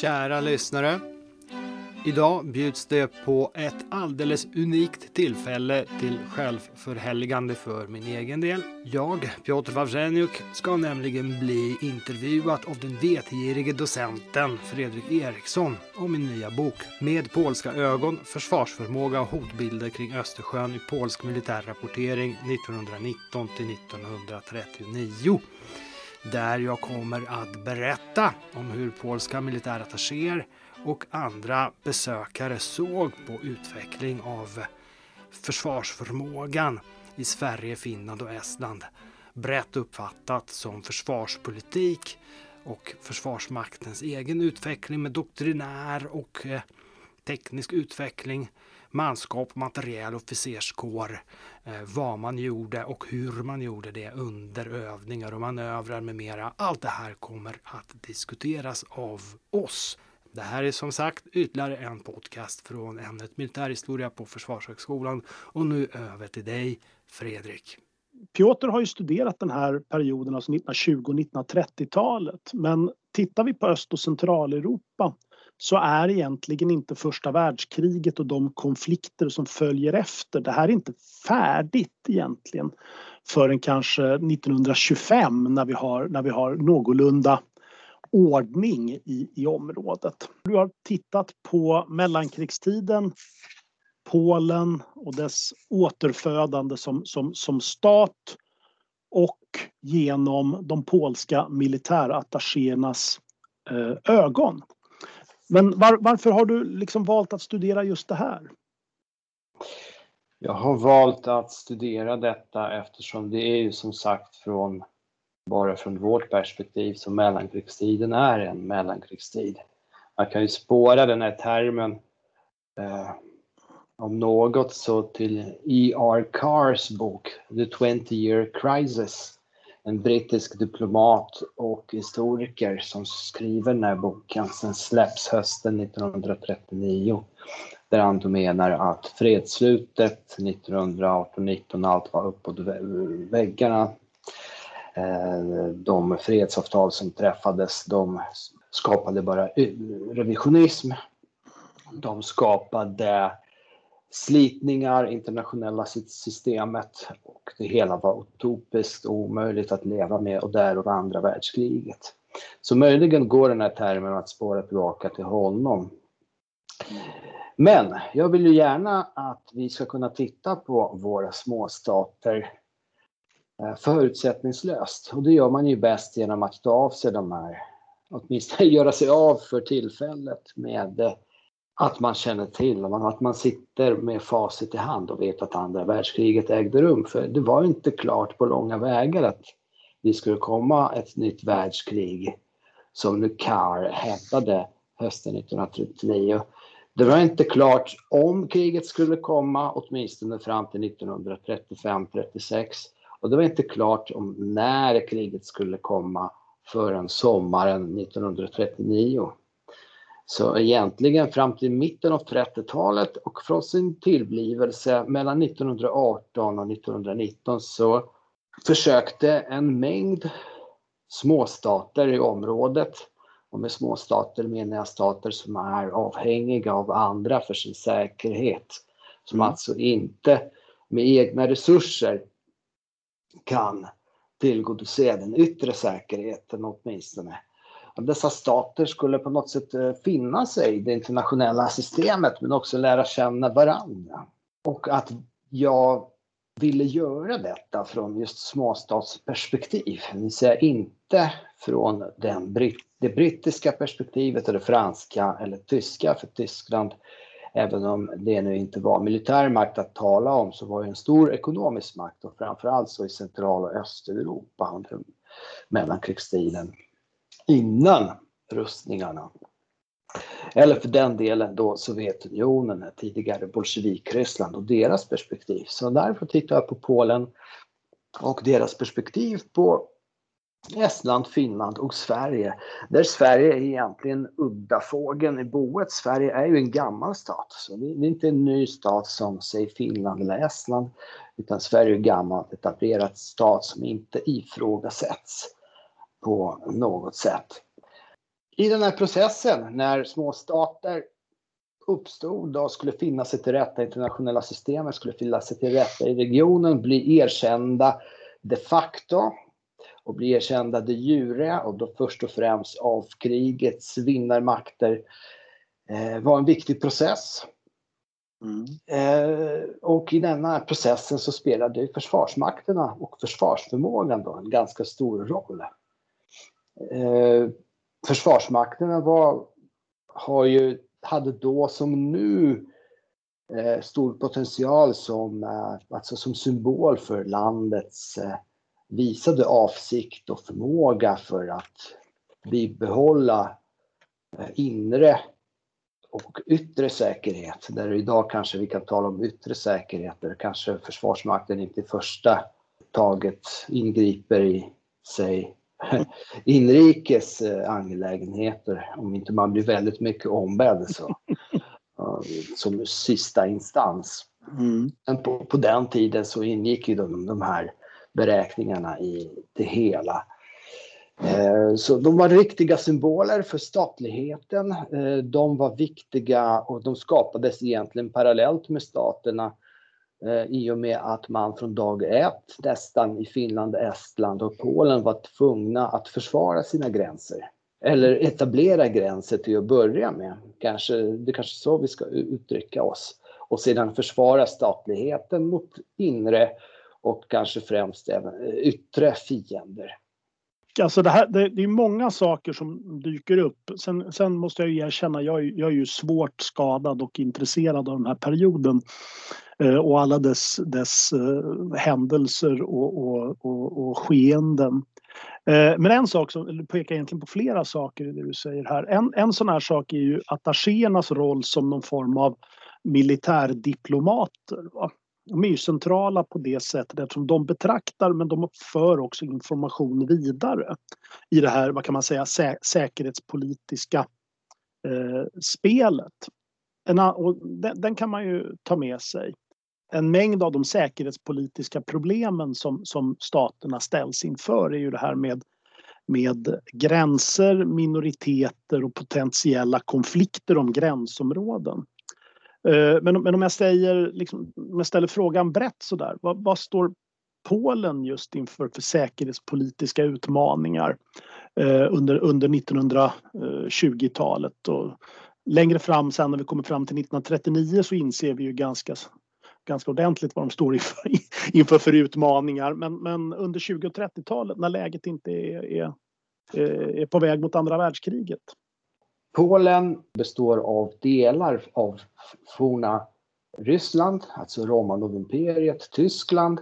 Kära lyssnare. Idag bjuds det på ett alldeles unikt tillfälle till självförhelgande för min egen del. Jag, Piotr Wawrzeniuk, ska nämligen bli intervjuad av den vetgirige docenten Fredrik Eriksson om min nya bok Med polska ögon, försvarsförmåga och hotbilder kring Östersjön i polsk militärrapportering 1919 till 1939 där jag kommer att berätta om hur polska militärattachéer och andra besökare såg på utveckling av försvarsförmågan i Sverige, Finland och Estland. Brett uppfattat som försvarspolitik och Försvarsmaktens egen utveckling med doktrinär och eh, teknisk utveckling, manskap, materiell, officerskår, eh, vad man gjorde och hur man gjorde det under övningar och manövrar med mera. Allt det här kommer att diskuteras av oss. Det här är som sagt ytterligare en podcast från ämnet militärhistoria på Försvarshögskolan. Och nu över till dig Fredrik. Piotr har ju studerat den här perioden, alltså 1920 och 1930-talet. Men tittar vi på Öst och Centraleuropa så är egentligen inte första världskriget och de konflikter som följer efter, det här är inte färdigt egentligen förrän kanske 1925 när vi har, när vi har någorlunda ordning i, i området. Du har tittat på mellankrigstiden, Polen och dess återfödande som, som, som stat och genom de polska militärattachéernas eh, ögon. Men var, varför har du liksom valt att studera just det här? Jag har valt att studera detta eftersom det är ju som sagt från bara från vårt perspektiv som mellankrigstiden är en mellankrigstid. Man kan ju spåra den här termen eh, om något så till E.R. Carrs bok The 20 year crisis. En brittisk diplomat och historiker som skriver den här boken. Den släpps hösten 1939 där han då menar att fredsslutet 1918-19 allt var uppåt väggarna eh, de fredsavtal som träffades, de skapade bara revisionism. De skapade slitningar, internationella systemet och det hela var utopiskt och omöjligt att leva med och där och andra världskriget. Så möjligen går den här termen att spåra tillbaka till honom. Men jag vill ju gärna att vi ska kunna titta på våra småstater eh, förutsättningslöst. Och det gör man ju bäst genom att ta av sig de här, åtminstone göra sig av för tillfället med eh, att man känner till, att man sitter med facit i hand och vet att andra världskriget ägde rum. För det var inte klart på långa vägar att det skulle komma ett nytt världskrig som Lucar hävdade hösten 1939. Det var inte klart om kriget skulle komma, åtminstone fram till 1935-36. Och det var inte klart om när kriget skulle komma förrän sommaren 1939. Så egentligen fram till mitten av 30-talet och från sin tillblivelse mellan 1918 och 1919 så försökte en mängd småstater i området, och med småstater menar jag stater som är avhängiga av andra för sin säkerhet, som mm. alltså inte med egna resurser kan tillgodose den yttre säkerheten åtminstone. Dessa stater skulle på något sätt eh, finna sig i det internationella systemet men också lära känna varandra. Och att jag ville göra detta från just småstatsperspektiv, det vill säga inte från den britt det brittiska perspektivet eller franska eller tyska, för Tyskland även om det nu inte var militär makt att tala om så var det en stor ekonomisk makt och framförallt så i Central och Östeuropa under mellankrigstiden innan rustningarna. Eller för den delen då Sovjetunionen, tidigare Bolsjevik-Ryssland och deras perspektiv. Så därför tittar jag på Polen och deras perspektiv på Estland, Finland och Sverige. Där Sverige är egentligen udda fågeln i boet. Sverige är ju en gammal stat. Så det är inte en ny stat som säg Finland eller Estland. Utan Sverige är en gammal etablerad stat som inte ifrågasätts på något sätt. I den här processen när småstater uppstod och skulle finna sig till rätta i internationella systemet, skulle finna sig till rätta i regionen, bli erkända de facto och bli erkända de jure och då först och främst av krigets vinnarmakter eh, var en viktig process. Mm. Eh, och i denna processen så spelade försvarsmakterna och försvarsförmågan då en ganska stor roll. Eh, försvarsmakterna var, har ju, hade då som nu eh, stor potential som, eh, alltså som symbol för landets eh, visade avsikt och förmåga för att bibehålla eh, inre och yttre säkerhet. Där idag kanske vi kan tala om yttre säkerhet där kanske Försvarsmakten inte i första taget ingriper i sig inrikes eh, angelägenheter om inte man blir väldigt mycket ombedd så, som sista instans. Mm. Men på, på, den tiden så ingick ju de, de här beräkningarna i det hela. Eh, så de var riktiga symboler för statligheten. Eh, de var viktiga och de skapades egentligen parallellt med staterna Eh, i och med att man från dag ett nästan i Finland, Estland och Polen var tvungna att försvara sina gränser. Eller etablera gränser till att börja med. Kanske, det är kanske så vi ska uttrycka oss. Och sedan försvara statligheten mot inre och kanske främst även eh, yttre fiender alltså det, här, det, det, är många saker som dyker upp. Sen, sen måste jag erkänna, jag, jag är ju svårt skadad och intresserad av den här perioden Eh, och alla dess, dess eh, händelser och, och, och, och skeenden. Eh, men en sak som pekar egentligen på flera saker i det du säger här. En, en sån här sak är ju attachéernas roll som någon form av militärdiplomater. Va? de är ju centrala på det sättet eftersom de betraktar men de för också information vidare i det här, vad kan man säga, sä säkerhetspolitiska eh, spelet. En, och den, den, kan man ju ta med sig. En mängd av de säkerhetspolitiska problemen som, som staterna ställs inför är ju det här med med gränser, minoriteter och potentiella konflikter om gränsområden. Eh, men, men om jag säger, liksom, om jag ställer frågan brett sådär, vad, vad står Polen just inför för säkerhetspolitiska utmaningar eh, under, under 1920-talet? Och längre fram sen när vi kommer fram till 1939 så inser vi ju ganska, ganska ordentligt vad de står inför, inför för utmaningar. Men, men under 20 och 30-talet när läget inte är, är, eh, är på väg mot andra världskriget. Polen består av delar av forna Ryssland, alltså Romanov-imperiet, Tyskland,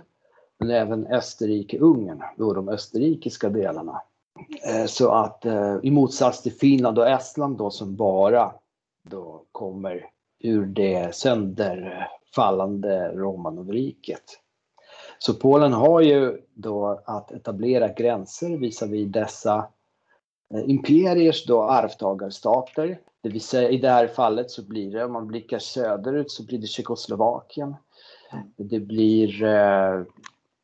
men även Österrike-Ungern, då de österrikiska delarna. Eh, så att eh, i motsats till Finland och Estland då som bara då kommer ur det sönder fallande Romanovriket. Så Polen har ju då att etablera gränser visavi dessa eh, imperiers då arvtagarstater. Det vill säga i det här fallet så blir det, om man blickar söderut så blir det Tjeckoslovakien. Det blir eh,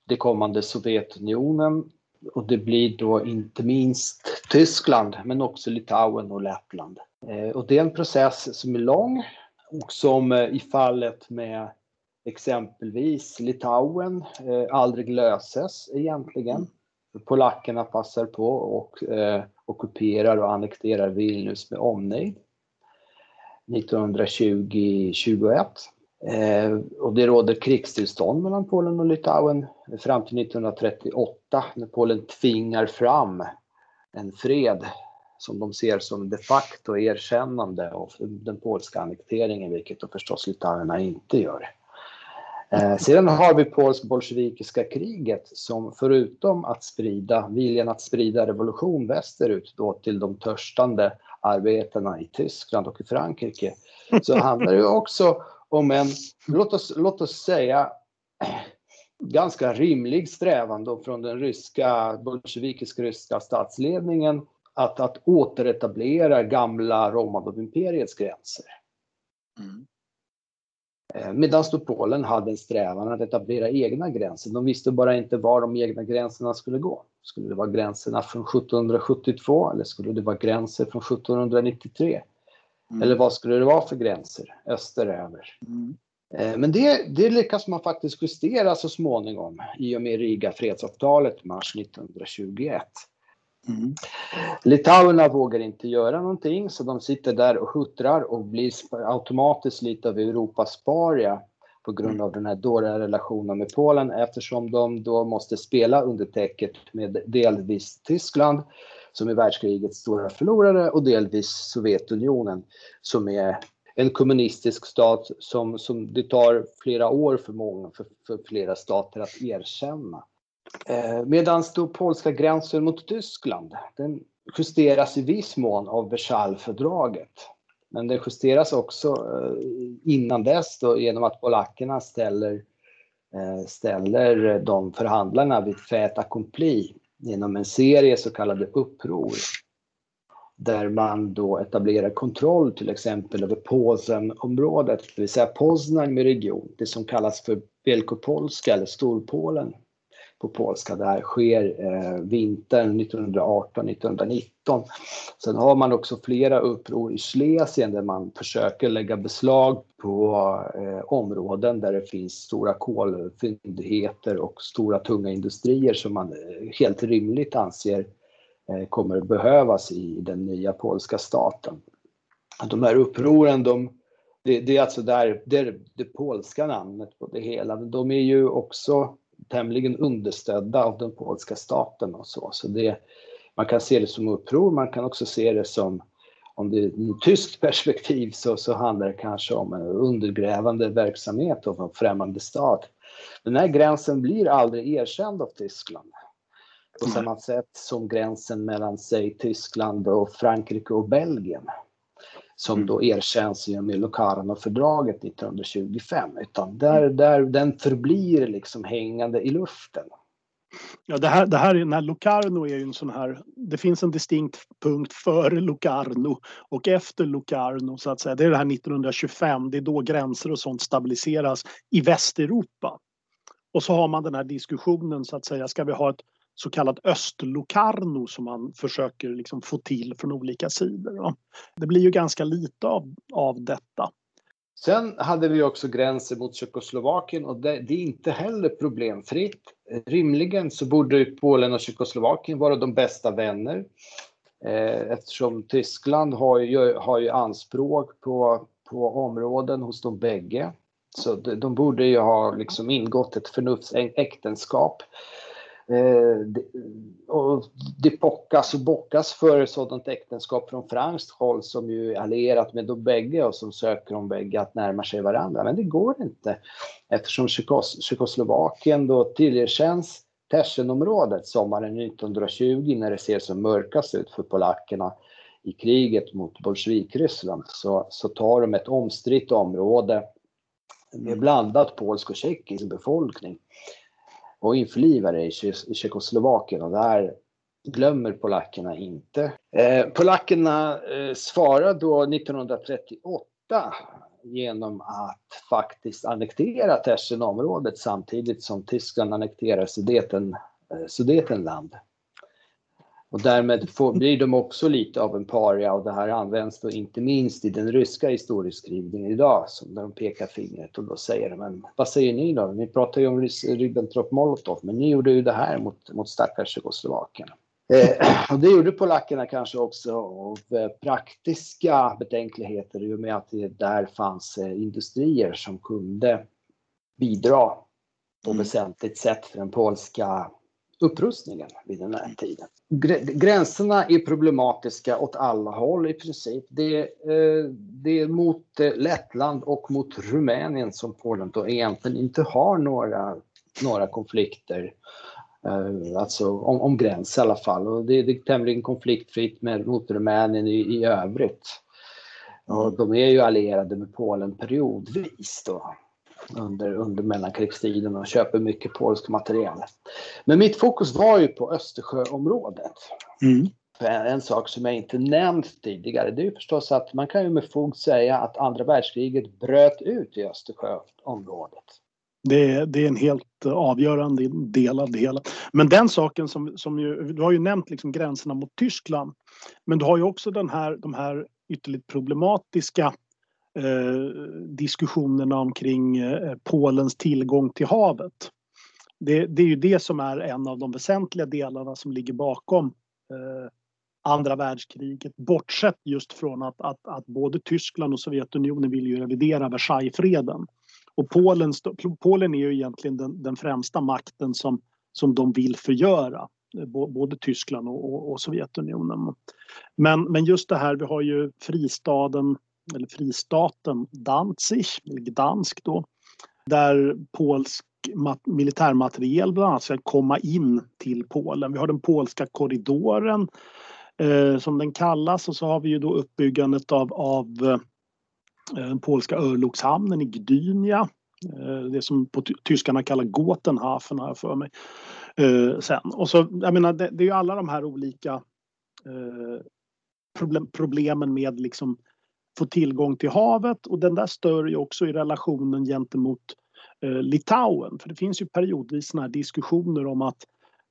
det kommande Sovjetunionen och det blir då inte minst Tyskland men också Litauen och Lettland. Eh, och det är en process som är lång och som i fallet med exempelvis Litauen aldrig löses egentligen. Polackerna passar på och eh, ockuperar och annekterar Vilnius med omnejd 1920-21. Eh, och det råder krigstillstånd mellan Polen och Litauen fram till 1938 när Polen tvingar fram en fred som de ser som de facto erkännande av den polska annekteringen, vilket då förstås litauerna inte gör. Eh, sedan har vi polsk-bolsjevikiska kriget som förutom att sprida viljan att sprida revolution västerut då till de törstande arbetarna i Tyskland och i Frankrike så handlar det också om en, låt oss, låt oss säga, ganska rimlig strävan då från den ryska, bolsjevikisk-ryska statsledningen att, att återetablera gamla Romanov-imperiets gränser. Mm. Eh, Medan då Polen hade en strävan att etablera egna gränser. De visste bara inte var de egna gränserna skulle gå. Skulle det vara gränserna från 1772 eller skulle det vara gränser från 1793? Mm. Eller vad skulle det vara för gränser österöver? Mm. Eh, men det, det lyckas man faktiskt justera så småningom i och med Riga-fredsavtalet mars 1921. Mm. Litauerna vågar inte göra någonting så de sitter där och huttrar och blir automatiskt lite av Europas paria på grund mm. av den här dåliga relationen med Polen eftersom de då måste spela under täcket med delvis Tyskland som är världskrigets stora förlorare och delvis Sovjetunionen som är en kommunistisk stat som, som det tar flera år för många, för, för flera stater att erkänna. Eh, Medan då polska gränsen mot Tyskland, den justeras i viss mån av Versaillesfördraget. Men den justeras också eh, innan dess då, genom att polackerna ställer, eh, ställer de förhandlarna vid fait accompli genom en serie så kallade uppror där man då etablerar kontroll till exempel över Posenområdet, det vill säga Poznan med region, det som kallas för Wielkopolska eller Storpolen på polska. Det här sker eh, vintern 1918-1919. Sen har man också flera uppror i Schlesien där man försöker lägga beslag på eh, områden där det finns stora kolfyndigheter och stora tunga industrier som man eh, helt rimligt anser eh, kommer behövas i den nya polska staten. De här upproren, de, det, det, är alltså där, det, det polska namnet på det hela, de är ju också tämligen understödda av den polska staten och så. Så det, man kan se det som uppror, man kan också se det som, om det är ett tyskt perspektiv så, så handlar det kanske om en undergrävande verksamhet av en främmande stat. Den här gränsen blir aldrig erkänd av Tyskland. På samma sätt som gränsen mellan, säg Tyskland och Frankrike och Belgien som mm. då erkänns med Locarno-fördraget 1925, utan där, där den förblir liksom hängande i luften. Ja, det här, det här, den här Locarno är ju en sån här, det finns en distinkt punkt före Locarno och efter Locarno så att säga. Det är det här 1925, det är då gränser och sånt stabiliseras i Västeuropa. Och så har man den här diskussionen så att säga, ska vi ha ett så kallat östlokarno som man försöker liksom få till från olika sidor. Det blir ju ganska lite av, av detta. Sen hade vi också gränser mot Tjeckoslovakien och det, det, är inte heller problemfritt. Rimligen så borde Polen och Tjeckoslovakien vara de bästa vänner eh, eftersom Tyskland har ju, har ju anspråk på, på områden hos de bägge. Så de, de borde ju ha liksom ingått ett förnuftsäktenskap. Eh, det, och det pockas och bockas för ett sådant äktenskap från franskt håll som ju är allierat med de bägge och som söker de bägge att närma sig varandra. Men det går inte eftersom Tjeckoslovakien då tillerkänns Tersenområdet sommaren 1920 när det ser som mörkast ut för polackerna i kriget mot Bolsjevik-Ryssland så, så tar de ett omstritt område med blandat polsk och tjeckisk befolkning och införliva det i Tjeckoslovakien och där glömmer polackerna inte. Eh, polackerna eh, svarar då 1938 genom att faktiskt annektera Tersenområdet samtidigt som Tyskland annekterar Sudeten, eh, Sudetenland. Och därmed får, blir de också lite av en paria och det här används då inte minst i den ryska historieskrivningen idag som de pekar fingret och då säger de, men vad säger ni då? Ni pratar ju om Ribbentrop-Molotov, men ni gjorde ju det här mot, mot stackars Tjeckoslovakien. Eh, och det gjorde polackerna kanske också av eh, praktiska betänkligheter i och med att det där fanns eh, industrier som kunde bidra på mm. väsentligt sätt för den polska upprustningen vid den här tiden. Gränserna är problematiska åt alla håll i princip. Det, är, det är mot eh, Lettland och mot Rumänien som Polen då egentligen inte har några, några konflikter. Eh, alltså om, om gräns i alla fall. Och det, det är tämligen konfliktfritt med, mot Rumänien i, i övrigt. Och de är ju allierade med Polen periodvis då under, under mellankrigstiden och köper mycket polsk material. Men mitt fokus var ju på Östersjöområdet. Mm. en sak som jag inte nämnt tidigare. Det är förstås att man kan ju med fog säga att andra världskriget bröt ut i Östersjöområdet. Det är, det är en helt avgörande del av det hela. Men den saken som, som ju, du har ju nämnt liksom gränserna mot Tyskland. Men du har ju också den här, de här ytterligt problematiska Eh, diskussionerna omkring eh, Polens tillgång till havet. Det, det, är ju det som är en av de väsentliga delarna som ligger bakom eh, andra världskriget. Bortsett just från att, att, att både Tyskland och Sovjetunionen vill ju revidera Versaillesfreden. Och Polen, Polen är ju egentligen den, den främsta makten som, som de vill förgöra. Eh, både Tyskland och, och, och, Sovjetunionen. Men, men just det här, vi har ju fristaden, eller fristaten Danzig, eller Gdansk då, där polsk militärmateriel bland annat ska komma in till Polen. Vi har den polska korridoren eh, som den kallas och så har vi ju då uppbyggandet av, av eh, den polska örlogshamnen i Gdynia. Eh, det som på tyskarna kallar Gotenhafen har jag för mig. Eh, sen. Och så, jag menar, det, det är ju alla de här olika eh, problem, problemen med liksom få tillgång till havet och den där stör ju också i relationen gentemot eh, Litauen. För det finns ju periodvis såna här diskussioner om att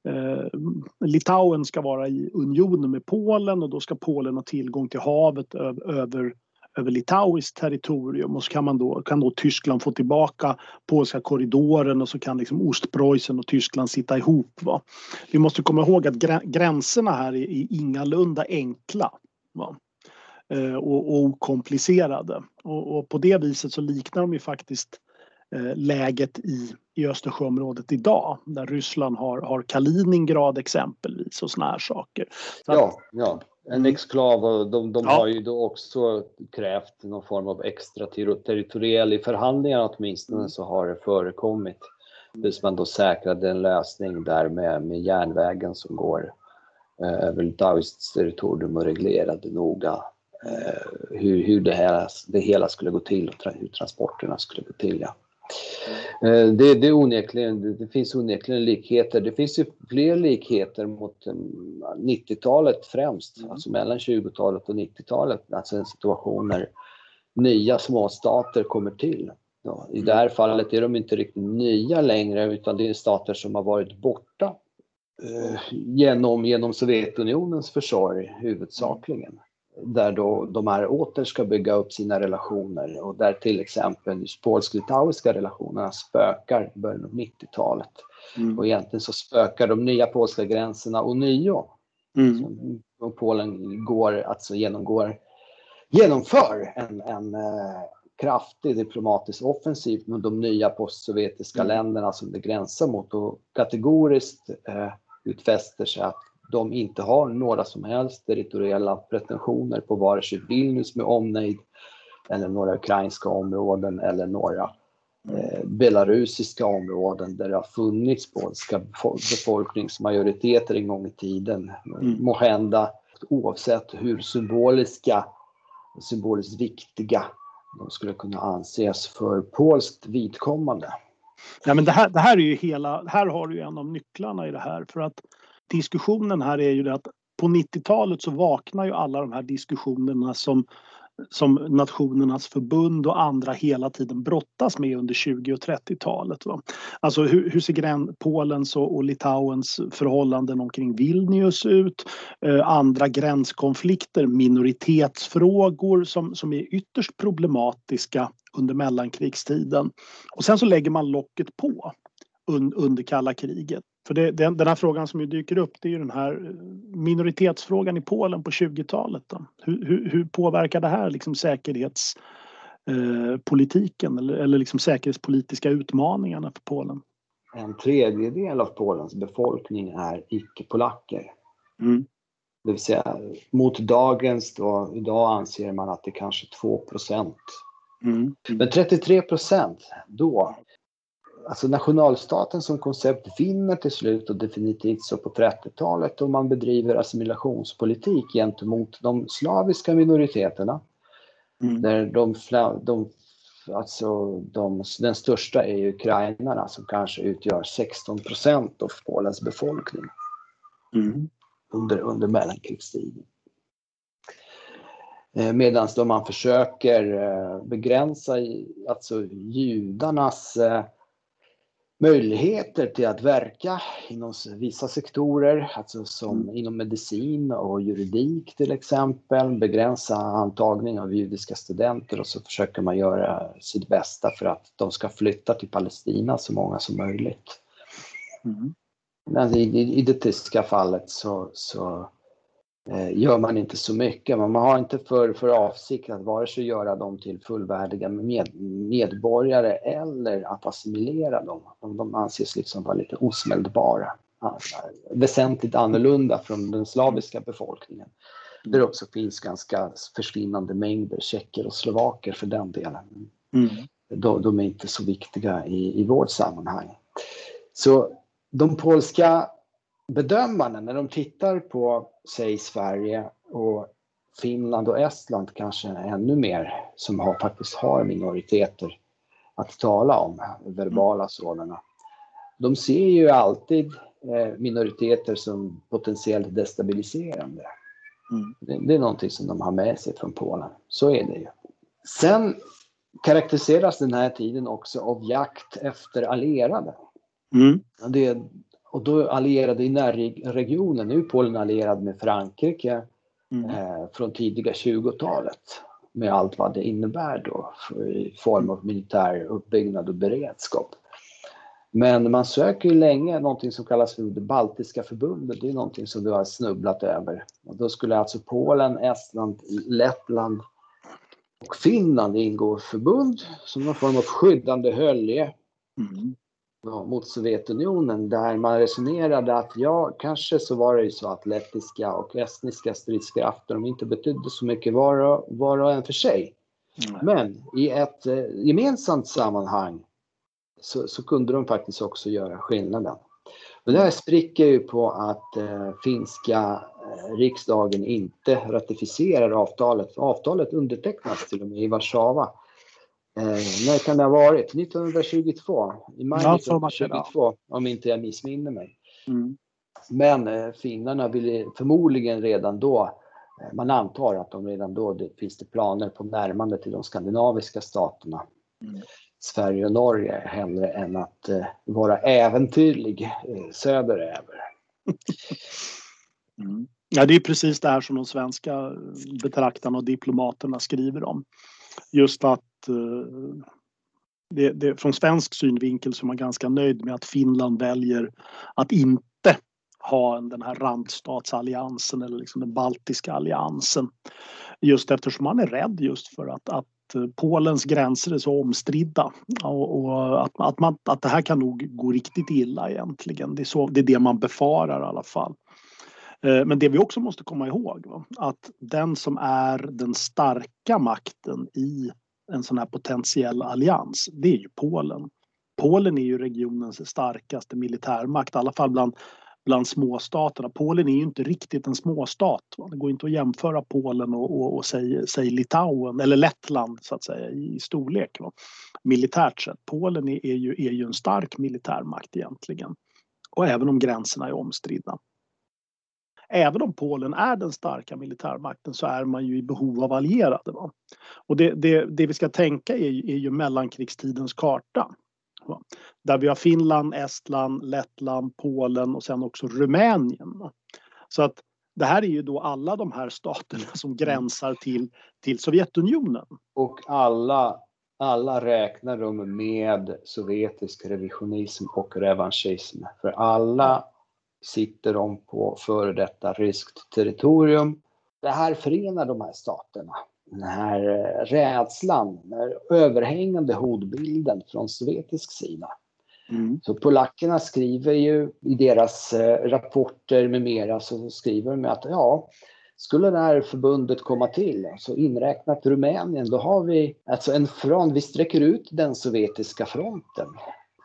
eh, Litauen ska vara i union med Polen och då ska Polen ha tillgång till havet över över litauiskt territorium och så kan, man då, kan då Tyskland få tillbaka polska korridoren och så kan liksom Ostpreussen och Tyskland sitta ihop. Va? Vi måste komma ihåg att gränserna här är, är ingalunda enkla. Va? Eh, och, och okomplicerade. Och, och, på det viset så liknar de ju faktiskt eh, läget i, i Östersjöområdet idag där Ryssland har, har Kaliningrad exempelvis och såna här saker. Så ja, ja en mm. exklav de, de ja. har ju då också krävt någon form av extra territoriell i förhandlingarna åtminstone mm. så har det förekommit. Tills man då säkrade en lösning där med, med järnvägen som går eh, över Litauiskt territorium och reglerade noga eh, hur, hur det, här, det hela skulle gå till och hur transporterna skulle gå till. Ja. Eh, det, det, onekligen, det finns onekligen likheter. Det finns ju fler likheter mot 90-talet mm, främst, mm. alltså mellan 20-talet och 90-talet. Alltså en situation när nya småstater kommer till. Ja, I det här fallet är de inte riktigt nya längre utan det är stater som har varit borta eh, genom, genom Sovjetunionens försorg huvudsakligen där då de här åter ska bygga upp sina relationer och där till exempel polsk-litauiska relationerna spökar i början av 90-talet. Mm. Och egentligen så spökar de nya polska gränserna och nio. Mm. Och Polen går, alltså genomgår, genomför en, en eh, kraftig diplomatisk offensiv mot de nya postsovjetiska mm. länderna som det gränsar mot och kategoriskt eh, utfäster sig att de inte har några som helst territoriella pretensioner på vare sig Vilnius med omnejd eller några ukrainska områden eller några eh, belarusiska områden där det har funnits polska befolkningsmajoriteter en gång i tiden. Mm. Måhända oavsett hur symboliska, symboliskt viktiga de skulle kunna anses för polskt vidkommande. Ja, men det, här, det här är ju hela, här har du ju en av nycklarna i det här för att diskussionen här är ju det att på 90-talet så vaknar ju alla de här diskussionerna som, som Nationernas förbund och andra hela tiden brottas med under 20 och 30-talet. Alltså hur, hur ser gräns, Polens och, och Litauens förhållanden omkring Vilnius ut? Eh, andra gränskonflikter, minoritetsfrågor som, som är ytterst problematiska under mellankrigstiden. Och sen så lägger man locket på under kalla kriget. För det, den, den här frågan som dyker upp det är ju den här eh, minoritetsfrågan i Polen på 20-talet. Hur, hur, hur, påverkar det här liksom säkerhetspolitiken eh, eller, eller liksom säkerhetspolitiska utmaningarna för Polen? En tredjedel av Polens befolkning är icke-polacker. Mm. Det vill säga mot dagens då, idag anser man att det är kanske 2 procent. Mm. Men 33 procent då alltså nationalstaten som koncept vinner till slut och definitivt så på 30-talet och man bedriver assimilationspolitik gentemot de slaviska minoriteterna. Mm. Där de, de, alltså de, den största är ukrainarna som kanske utgör 16 procent av Polens befolkning. Mm. under, under mellankrigstiden. Eh, Medan man försöker eh, begränsa alltså judarnas eh, möjligheter till att verka inom vissa sektorer, alltså som mm. inom medicin och juridik till exempel, begränsa antagning av judiska studenter och så försöker man göra sitt bästa för att de ska flytta till Palestina så många som möjligt. Mm. Men i, i, det tyska fallet så, så gör man inte så mycket. Men man har inte för, för avsikt att vare sig göra dem till fullvärdiga med, medborgare eller att assimilera dem. De anses liksom vara lite osmäldbara. Väsentligt annorlunda från den slaviska befolkningen. Där det också finns ganska försvinnande mängder tjecker och slovaker för den delen. Mm. De, de, är inte så viktiga i, i vårt sammanhang. Så de polska bedömarna, när de tittar på, säg Sverige och Finland och Estland kanske ännu mer, som har, faktiskt har minoriteter att tala om, verbala sådana. De ser ju alltid eh, minoriteter som potentiellt destabiliserande. Mm. Det, det, är någonting som de har med sig från Polen. Så är det ju. Sen karaktäriseras den här tiden också av jakt efter allierade. Mm. Det, och då allierade i närregionen, nu är Polen allierad med Frankrike mm. eh, från tidiga 20-talet med allt vad det innebär då i form av militär uppbyggnad och beredskap. Men man söker ju länge någonting som kallas för det baltiska förbundet. Det är någonting som du har snubblat över. Och då skulle alltså Polen, Estland, Lettland och Finland ingå förbund som någon form av skyddande hölje. Mm mot Sovjetunionen där man resonerade att ja, kanske så var det ju så att lettiska och estniska stridskrafter, de inte betydde så mycket var och, var och en för sig. Mm. Men i ett eh, gemensamt sammanhang så, så, kunde de faktiskt också göra skillnaden. Och det här spricker ju på att eh, finska eh, riksdagen inte ratificerar avtalet. Avtalet undertecknas till och med i Warszawa Eh, när kan det ha varit? 1922? I maj ja, 1922 om inte jag missminner mig. Mm. Men eh, finnarna ville förmodligen redan då, eh, man antar att de redan då det finns det planer på närmande till de skandinaviska staterna. Mm. Sverige och Norge hellre än att eh, vara äventyrlig eh, söderöver. Mm. Ja, det är precis det här som de svenska betraktarna och diplomaterna skriver om. Just att Eh, det, det, från svensk synvinkel så är man ganska nöjd med att Finland väljer att inte ha den här randstatsalliansen eller liksom den baltiska alliansen. Just eftersom man är rädd just för att, att eh, Polens gränser är så omstridda och, och att, att, man, att det här kan nog gå riktigt illa egentligen. Det är, så, det, är det man befarar i alla fall. Eh, men det vi också måste komma ihåg att den som är den starka makten i en sån här potentiell allians, det är ju Polen. Polen är ju regionens starkaste militärmakt, i alla fall bland, bland småstaterna. Polen är ju inte riktigt en småstat. Va? Det går inte att jämföra Polen och, och, och säg, säg Litauen eller Lettland så att säga i storlek. Va? Militärt sett. Polen är, är, ju, är ju en stark militärmakt egentligen. Och även om gränserna är omstridda även om Polen är den starka militärmakten så är man ju i behov av allierade. Va? Och det, det, det vi ska tänka är, är ju mellankrigstidens karta. Va? Där vi har Finland, Estland, Lettland, Polen och sen också Rumänien. Va? Så att det här är ju då alla de här staterna som gränsar till, till Sovjetunionen. Och alla, alla räknar de med sovjetisk revisionism och revanschism. För alla sitter de på före detta ryskt territorium. Det här förenar de här staterna. Den här eh, rädslan, den här överhängande hotbilden från sovjetisk sida. Mm. Så polackerna skriver ju i deras eh, rapporter med mera så skriver de att ja, skulle det här förbundet komma till, så inräknat Rumänien, då har vi alltså en front, vi sträcker ut den sovjetiska fronten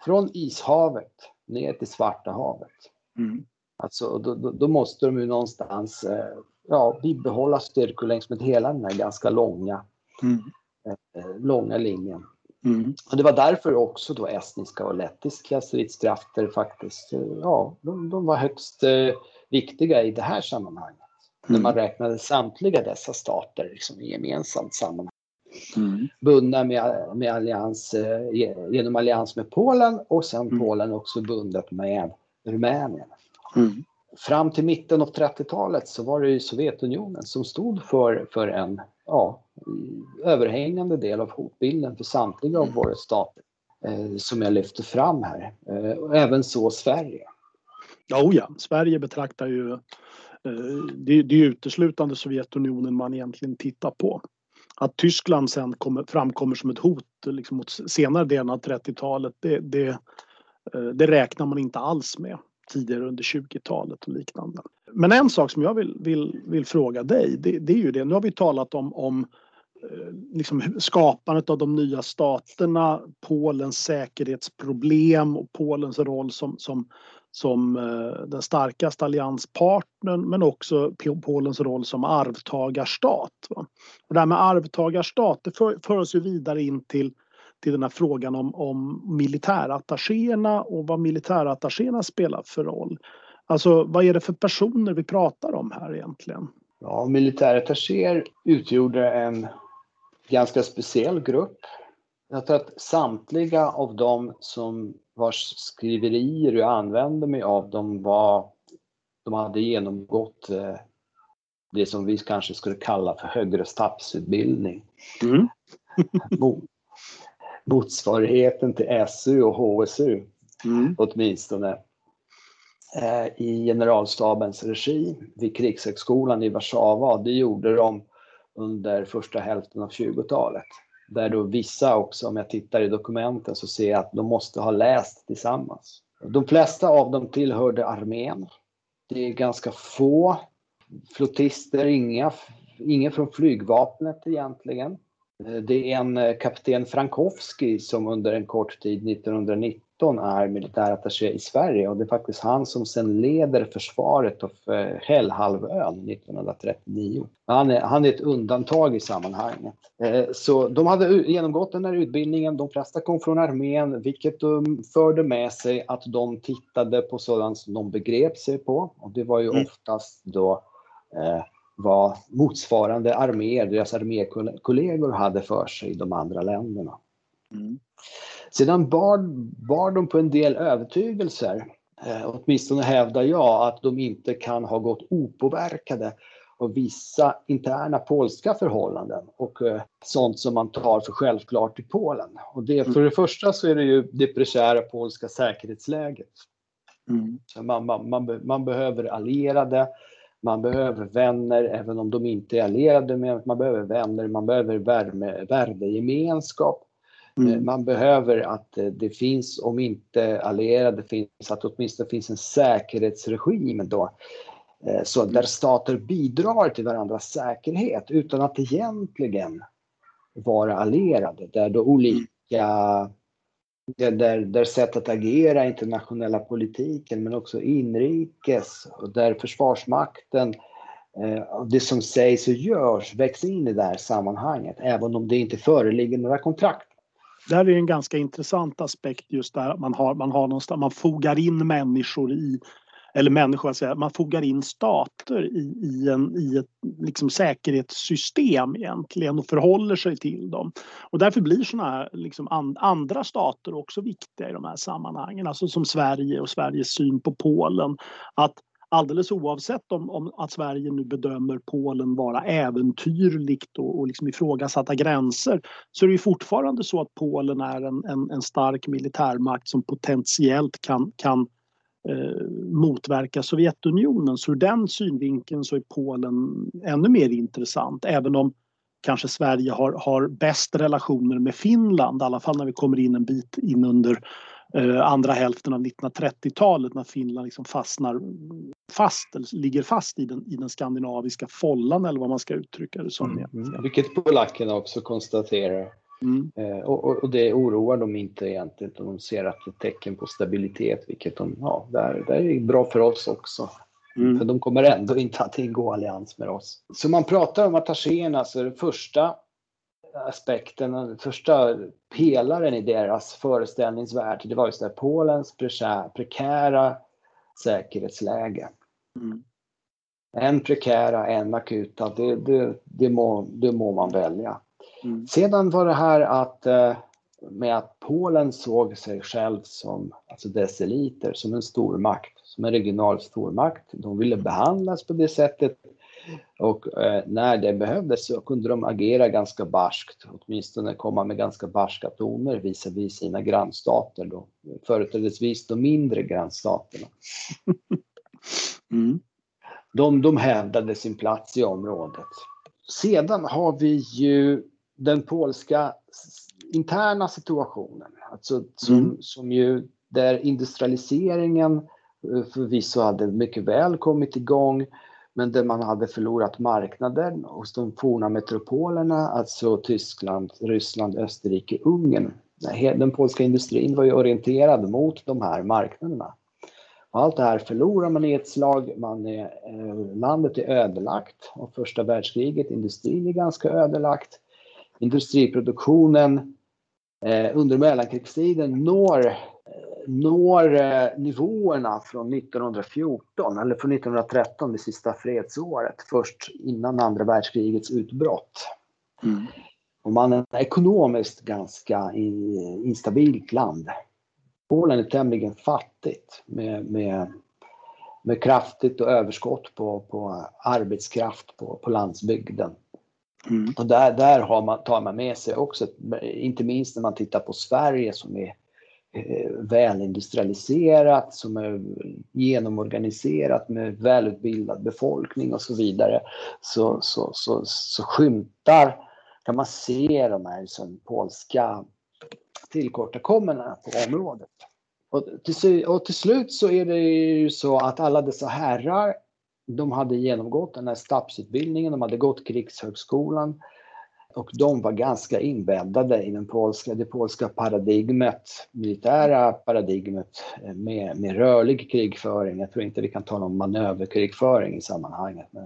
från Ishavet ner till Svarta havet. Mm. Alltså, då, då, då, måste de ju någonstans eh, ja, bibehålla styrkor längs med hela den här ganska långa, mm. eh, långa linjen. Mm. Och det var därför också då estniska och lettiska stridskrafter faktiskt, eh, ja, de, de var högst eh, viktiga i det här sammanhanget. Mm. När man räknade samtliga dessa stater liksom, i gemensamt sammanhang. Mm. Bundna med, med allians, eh, genom allians med Polen och sen mm. Polen också bundet med Rumänien. Mm. Fram till mitten av 30-talet så var det ju Sovjetunionen som stod för, för en ja, överhängande del av hotbilden för samtliga av våra stater eh, som jag lyfter fram här. Eh, även så Sverige. Oh ja, Sverige betraktar ju eh, det, det är uteslutande Sovjetunionen man egentligen tittar på. Att Tyskland sen kommer, framkommer som ett hot liksom mot senare delen av 30-talet det, det, Eh, det räknar man inte alls med tidigare under 20-talet och liknande. Men en sak som jag vill, vill, vill fråga dig, det, det, är ju det, nu har vi talat om, om eh, liksom skapandet av de nya staterna, Polens säkerhetsproblem och Polens roll som, som, som eh, den starkaste allianspartnern men också Polens roll som arvtagarstat. Och det här med arvtagarstat det för, för oss ju vidare in till till den här frågan om, om militärattachéerna och vad militärattachéerna spelar för roll. Alltså vad är det för personer vi pratar om här egentligen? Ja, militärattachéer utgjorde en ganska speciell grupp. Jag tror att samtliga av dem som vars skriverier jag använde mig av dem var de hade genomgått eh, det som vi kanske skulle kalla för högre stabsutbildning. Mm. motsvarigheten till SU och HSU mm. åtminstone eh, i generalstabens regi vid Krigshögskolan i Warszawa. Det gjorde de under första hälften av 20-talet. Där då vissa också, om jag tittar i dokumenten så ser jag att de måste ha läst tillsammans. De flesta av dem tillhörde armén. Det är ganska få flottister, inga, inga från flygvapnet egentligen. Eh, det är en eh, kapten Frankowski som under en kort tid 1919 är militärattaché i Sverige och det är faktiskt han som sen leder försvaret av eh, Hällhalvön 1939. Han är, han är ett undantag i sammanhanget. Så de hade genomgått den här utbildningen, de flesta kom från armén, vilket förde med sig att de tittade på sådant som de begrep sig på och det var ju mm. oftast då vad motsvarande arméer, deras armékollegor hade för sig i de andra länderna. Mm. Sedan bar, bar de på en del övertygelser. Eh, åtminstone hävdar jag att de inte kan ha gått opåverkade av vissa interna polska förhållanden och eh, sånt som man tar för självklart i Polen. Och det, för det första så är det ju det prekära polska säkerhetsläget. Mm. Så man, man, man, man behöver allierade, man behöver vänner, även om de inte är allierade med Man behöver vänner, man behöver värme, värdegemenskap. Mm. Eh, man behöver att eh, det finns, om inte allierade finns, att det åtminstone finns en säkerhetsregim då. Eh, så där stater bidrar till varandras säkerhet utan att egentligen vara allierade. Där då olika där, där sätt att agera internationella politiken men också inrikes och där Försvarsmakten eh, det som sägs och görs väcks in i det här sammanhanget även om det inte föreligger några kontrakt. Det här är en ganska intressant aspekt just där man har, man har någonstans, man fogar in människor i eller människor, säga, man fogar in stater i, i, en, i ett liksom säkerhetssystem egentligen och förhåller sig till dem. Och därför blir såna här liksom and, andra stater också viktiga i de här sammanhangen, alltså som Sverige och Sveriges syn på Polen. Att alldeles oavsett om, om att Sverige nu bedömer Polen vara äventyrligt och, och liksom ifrågasatta gränser så är det ju fortfarande så att Polen är en, en, en stark militärmakt som potentiellt kan, kan eh, motverka Sovjetunionen. Så ur den synvinkeln så är Polen ännu mer intressant även om kanske Sverige har, har bäst relationer med Finland, i alla fall när vi kommer in en bit in under eh, andra hälften av 1930-talet när Finland liksom fastnar fast, eller ligger fast i den, i den skandinaviska follan eller vad man ska uttrycka det som. Mm, mm. Vilket polackerna också konstaterar. Mm. Eh, och, och, det oroar dem inte egentligen. De ser att det är tecken på stabilitet, vilket de, ja, där, där är bra för oss också. Mm. För de kommer ändå inte att ingå allians med oss. Så man pratar om attachéerna så är det första aspekten, den första pelaren i deras föreställningsvärld, det var just det Polens prekära säkerhetsläge. Mm. En prekära, en akuta, det, det, det, må, det må man välja. Mm. Sedan var det här att eh, med att Polen såg sig själv som, alltså dess eliter, som en stormakt, som en regional stormakt. De ville behandlas på det sättet och eh, när det behövdes så kunde de agera ganska barskt, åtminstone komma med ganska barska toner visavi sina grannstater, då, företrädesvis de mindre grannstaterna. Mm. De, de hävdade sin plats i området. Sedan har vi ju den polska interna situationen, alltså som, mm. som ju där industrialiseringen eh, förvisso hade mycket väl kommit igång men där man hade förlorat marknaden hos de forna metropolerna, alltså Tyskland, Ryssland, Österrike, Ungern. Den polska industrin var ju orienterad mot de här marknaderna. Och allt det här förlorar man i ett slag. Man är, eh, landet är ödelagt av första världskriget. Industrin är ganska ödelagt. Industriproduktionen eh, under mellankrigstiden når når eh, nivåerna från 1914 eller från 1913, det sista fredsåret, först innan andra världskrigets utbrott. Mm. Och man är ekonomiskt ganska instabilt land. Polen är tämligen fattigt med, med, med kraftigt och överskott på, på arbetskraft på, på landsbygden. Mm. Och där, där har man, tar man med sig också, inte minst när man tittar på Sverige som är Eh, välindustrialiserat, som är genomorganiserat med välutbildad befolkning och så vidare, så, så, så, så skymtar, kan man se de här liksom, polska tillkortakommandena på området. Och till, och till slut så är det ju så att alla dessa herrar, de hade genomgått den här stabsutbildningen, de hade gått krigshögskolan, och de var ganska inbäddade i den polska, det polska paradigmet, militära paradigmet med, med rörlig krigföring. Jag tror inte vi kan tala om manöverkrigföring i sammanhanget. Men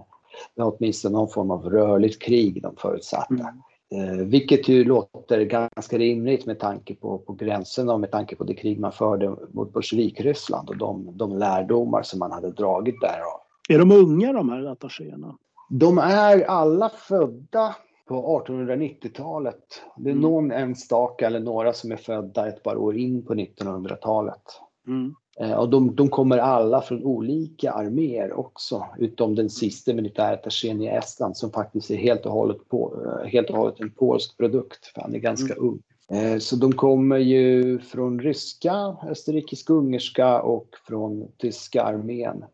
det var åtminstone någon form av rörligt krig de förutsatte. Mm. Eh, vilket ju låter ganska rimligt med tanke på, på gränserna och med tanke på det krig man förde mot Bolsjevik-Ryssland och de, de lärdomar som man hade dragit därav. Är de unga de här attachéerna? De är alla födda på 1890-talet. Det är mm. någon enstaka eller några som är födda ett par år in på 1900-talet. Mm. Eh, och de, de, kommer alla från olika arméer också, utom den sista militärattachén i Estland som faktiskt är helt och hållet, på, eh, helt och hållet en polsk produkt, för han är ganska mm. ung. Eh, så de kommer ju från ryska, österrikisk-ungerska och från tyska armén.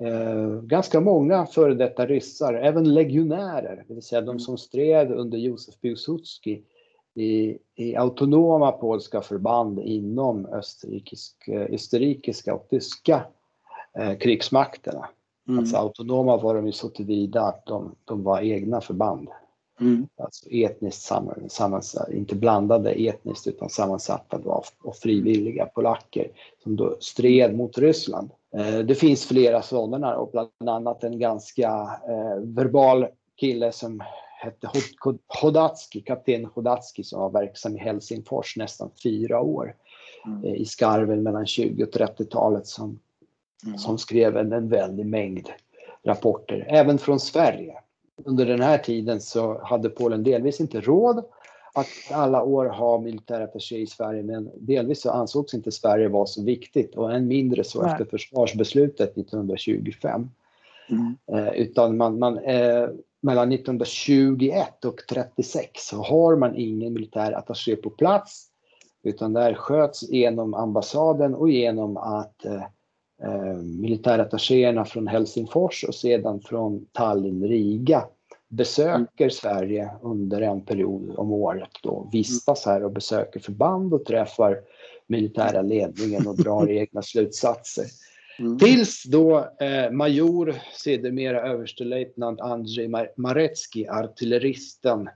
Eh, ganska många före detta ryssar, även legionärer, det vill säga de mm. som stred under Josef Piłsudski i, i autonoma polska förband inom österrikisk, eh, österrikiska och tyska eh, krigsmakterna. Mm. Alltså autonoma var de ju så tillvida att de, de var egna förband. Mm. Alltså etniskt sammansatta, inte blandade etniskt utan sammansatta av, av frivilliga polacker som då stred mot Ryssland. Eh, det finns flera sådana och bland annat en ganska eh, verbal kille som hette Hodatski, kapten Hodatski som var verksam i Helsingfors nästan fyra år mm. Eh, i skarven mellan 20 och 30-talet som, mm. som skrev en, en väldig mängd rapporter, även från Sverige. Under den här tiden så hade Polen delvis inte råd att alla år ha militärattaché i Sverige men delvis så ansågs inte Sverige vara så viktigt och än mindre så Nej. efter försvarsbeslutet 1925. Mm. Eh, utan man, man eh, mellan 1921 och 36 så har man ingen militärattaché på plats utan där sköts genom ambassaden och genom att eh, eh militärattachéerna från Helsingfors och sedan från Tallinn, Riga besöker. Sverige under en period om året då, vistas här och besöker förband och träffar militära ledningen och drar egna slutsatser. Mm. Tills då eh, major, sedermera överstelöjtnant Andrzej Marecki, artilleristen,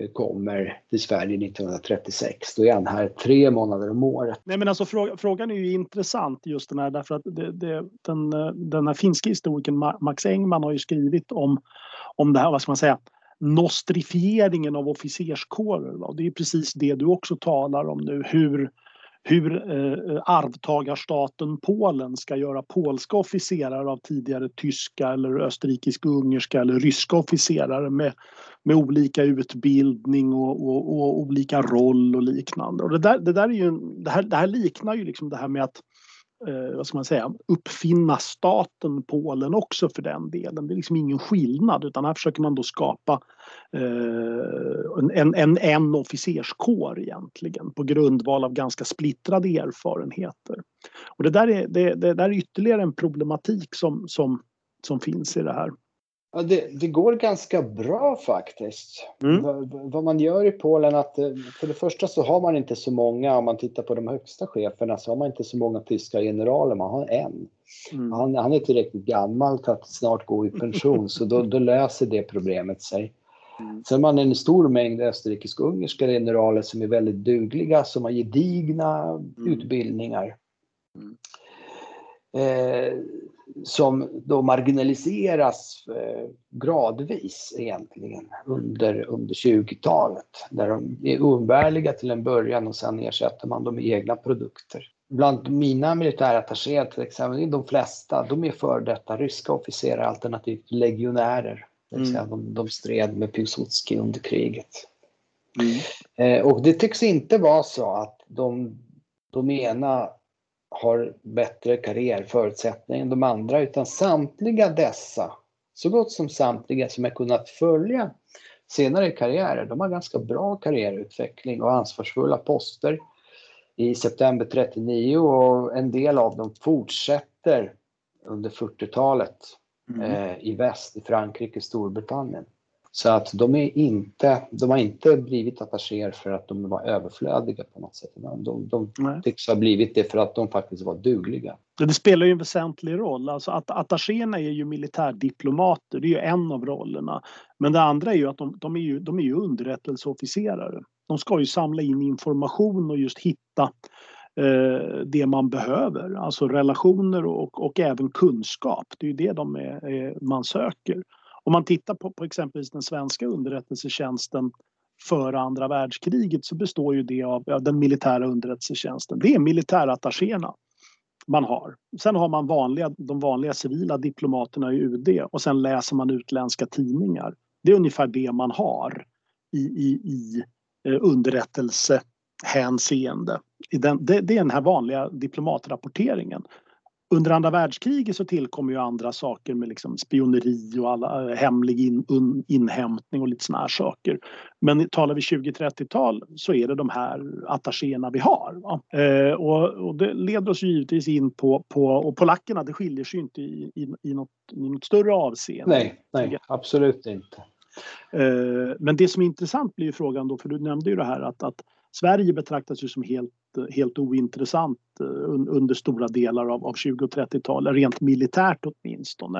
Eh, kommer till Sverige 1936. Då är han här tre månader om året. Nej, men alltså, fråga, frågan är ju intressant just den här därför att det, det, den, eh, den här finska historikern Max Engman har ju skrivit om om det här, vad ska man säga, nostrifieringen av officerskårer. Det är precis det du också talar om nu. Hur, hur eh, arvtagarstaten Polen ska göra polska officerare av tidigare tyska eller österrikisk-ungerska eller ryska officerare med, med olika utbildning och, och, och, olika roll och liknande. Och det, där, det, där är ju, det, här, det här liknar ju liksom det här med att eh, vad ska man säga, uppfinna staten Polen också för den delen. Det är liksom ingen skillnad utan här försöker man då skapa eh, en, en, en officerskår egentligen på grundval av ganska splittrade erfarenheter. Och det där är, det, det där är ytterligare en problematik som, som, som finns i det här. Ja, det, det, går ganska bra faktiskt. Mm. Vad, vad, man gör i Polen att eh, för det första så har man inte så många, om man tittar på de högsta cheferna, så har man inte så många tyska generaler, man har en. Mm. Han, han, är tillräckligt gammal för att snart gå i pension, så då, då, löser det problemet sig. Mm. Sen har man en stor mängd österrikisk-ungerska generaler som är väldigt dugliga, som har gedigna mm. utbildningar. Mm. Eh, som då marginaliseras eh, gradvis egentligen under, under 20-talet. Där de är umbärliga till en början och sen ersätter man dem med egna produkter. Bland mina militärattachéer till exempel, de flesta, de är för detta ryska officerare alternativt legionärer. Det vill säga mm. de, de stred med Piłsudski under kriget. Mm. Eh, och det tycks inte vara så att de, de ena har bättre karriärförutsättningar än de andra utan samtliga dessa, så gott som samtliga som jag kunnat följa senare i karriärer, de har ganska bra karriärutveckling och ansvarsfulla poster i september 39 och en del av dem fortsätter under 40-talet mm. eh, i väst, i Frankrike, Storbritannien. Så att de, är inte, de har inte blivit attachéer för att de var överflödiga på något sätt. De, de tycks ha blivit det för att de faktiskt var dugliga. Det spelar ju en väsentlig roll. Alltså att attachéerna är ju militärdiplomater, det är ju en av rollerna. Men det andra är ju att de, de är, ju, de är ju underrättelseofficerare. De ska ju samla in information och just hitta eh, det man behöver. Alltså relationer och, och även kunskap. Det är ju det de är, man söker. Om man tittar på, på exempelvis den svenska underrättelsetjänsten före andra världskriget så består ju det av ja, den militära underrättelsetjänsten. Det är militärattachéerna man har. Sen har man vanliga, de vanliga civila diplomaterna i UD och sen läser man utländska tidningar. Det är ungefär det man har i, i, i eh, underrättelsehänseende. I den, det, det är den här vanliga diplomatrapporteringen under andra världskriget så tillkom ju andra saker med liksom spioneri och alla, eh, hemlig in, un, inhämtning och lite såna här saker. Men talar vi 20-30-tal så är det de här attachéerna vi har. Eh, och, och, det leder oss givetvis in på, på och polackerna, det skiljer sig inte i, i, i, något, i något större avseende. Nej, nej absolut inte. Eh, men det som är intressant blir ju frågan då, för du nämnde ju det här att, att Sverige betraktas ju som helt, helt ointressant eh, under stora delar av, av 20 och 30-talet, rent militärt åtminstone.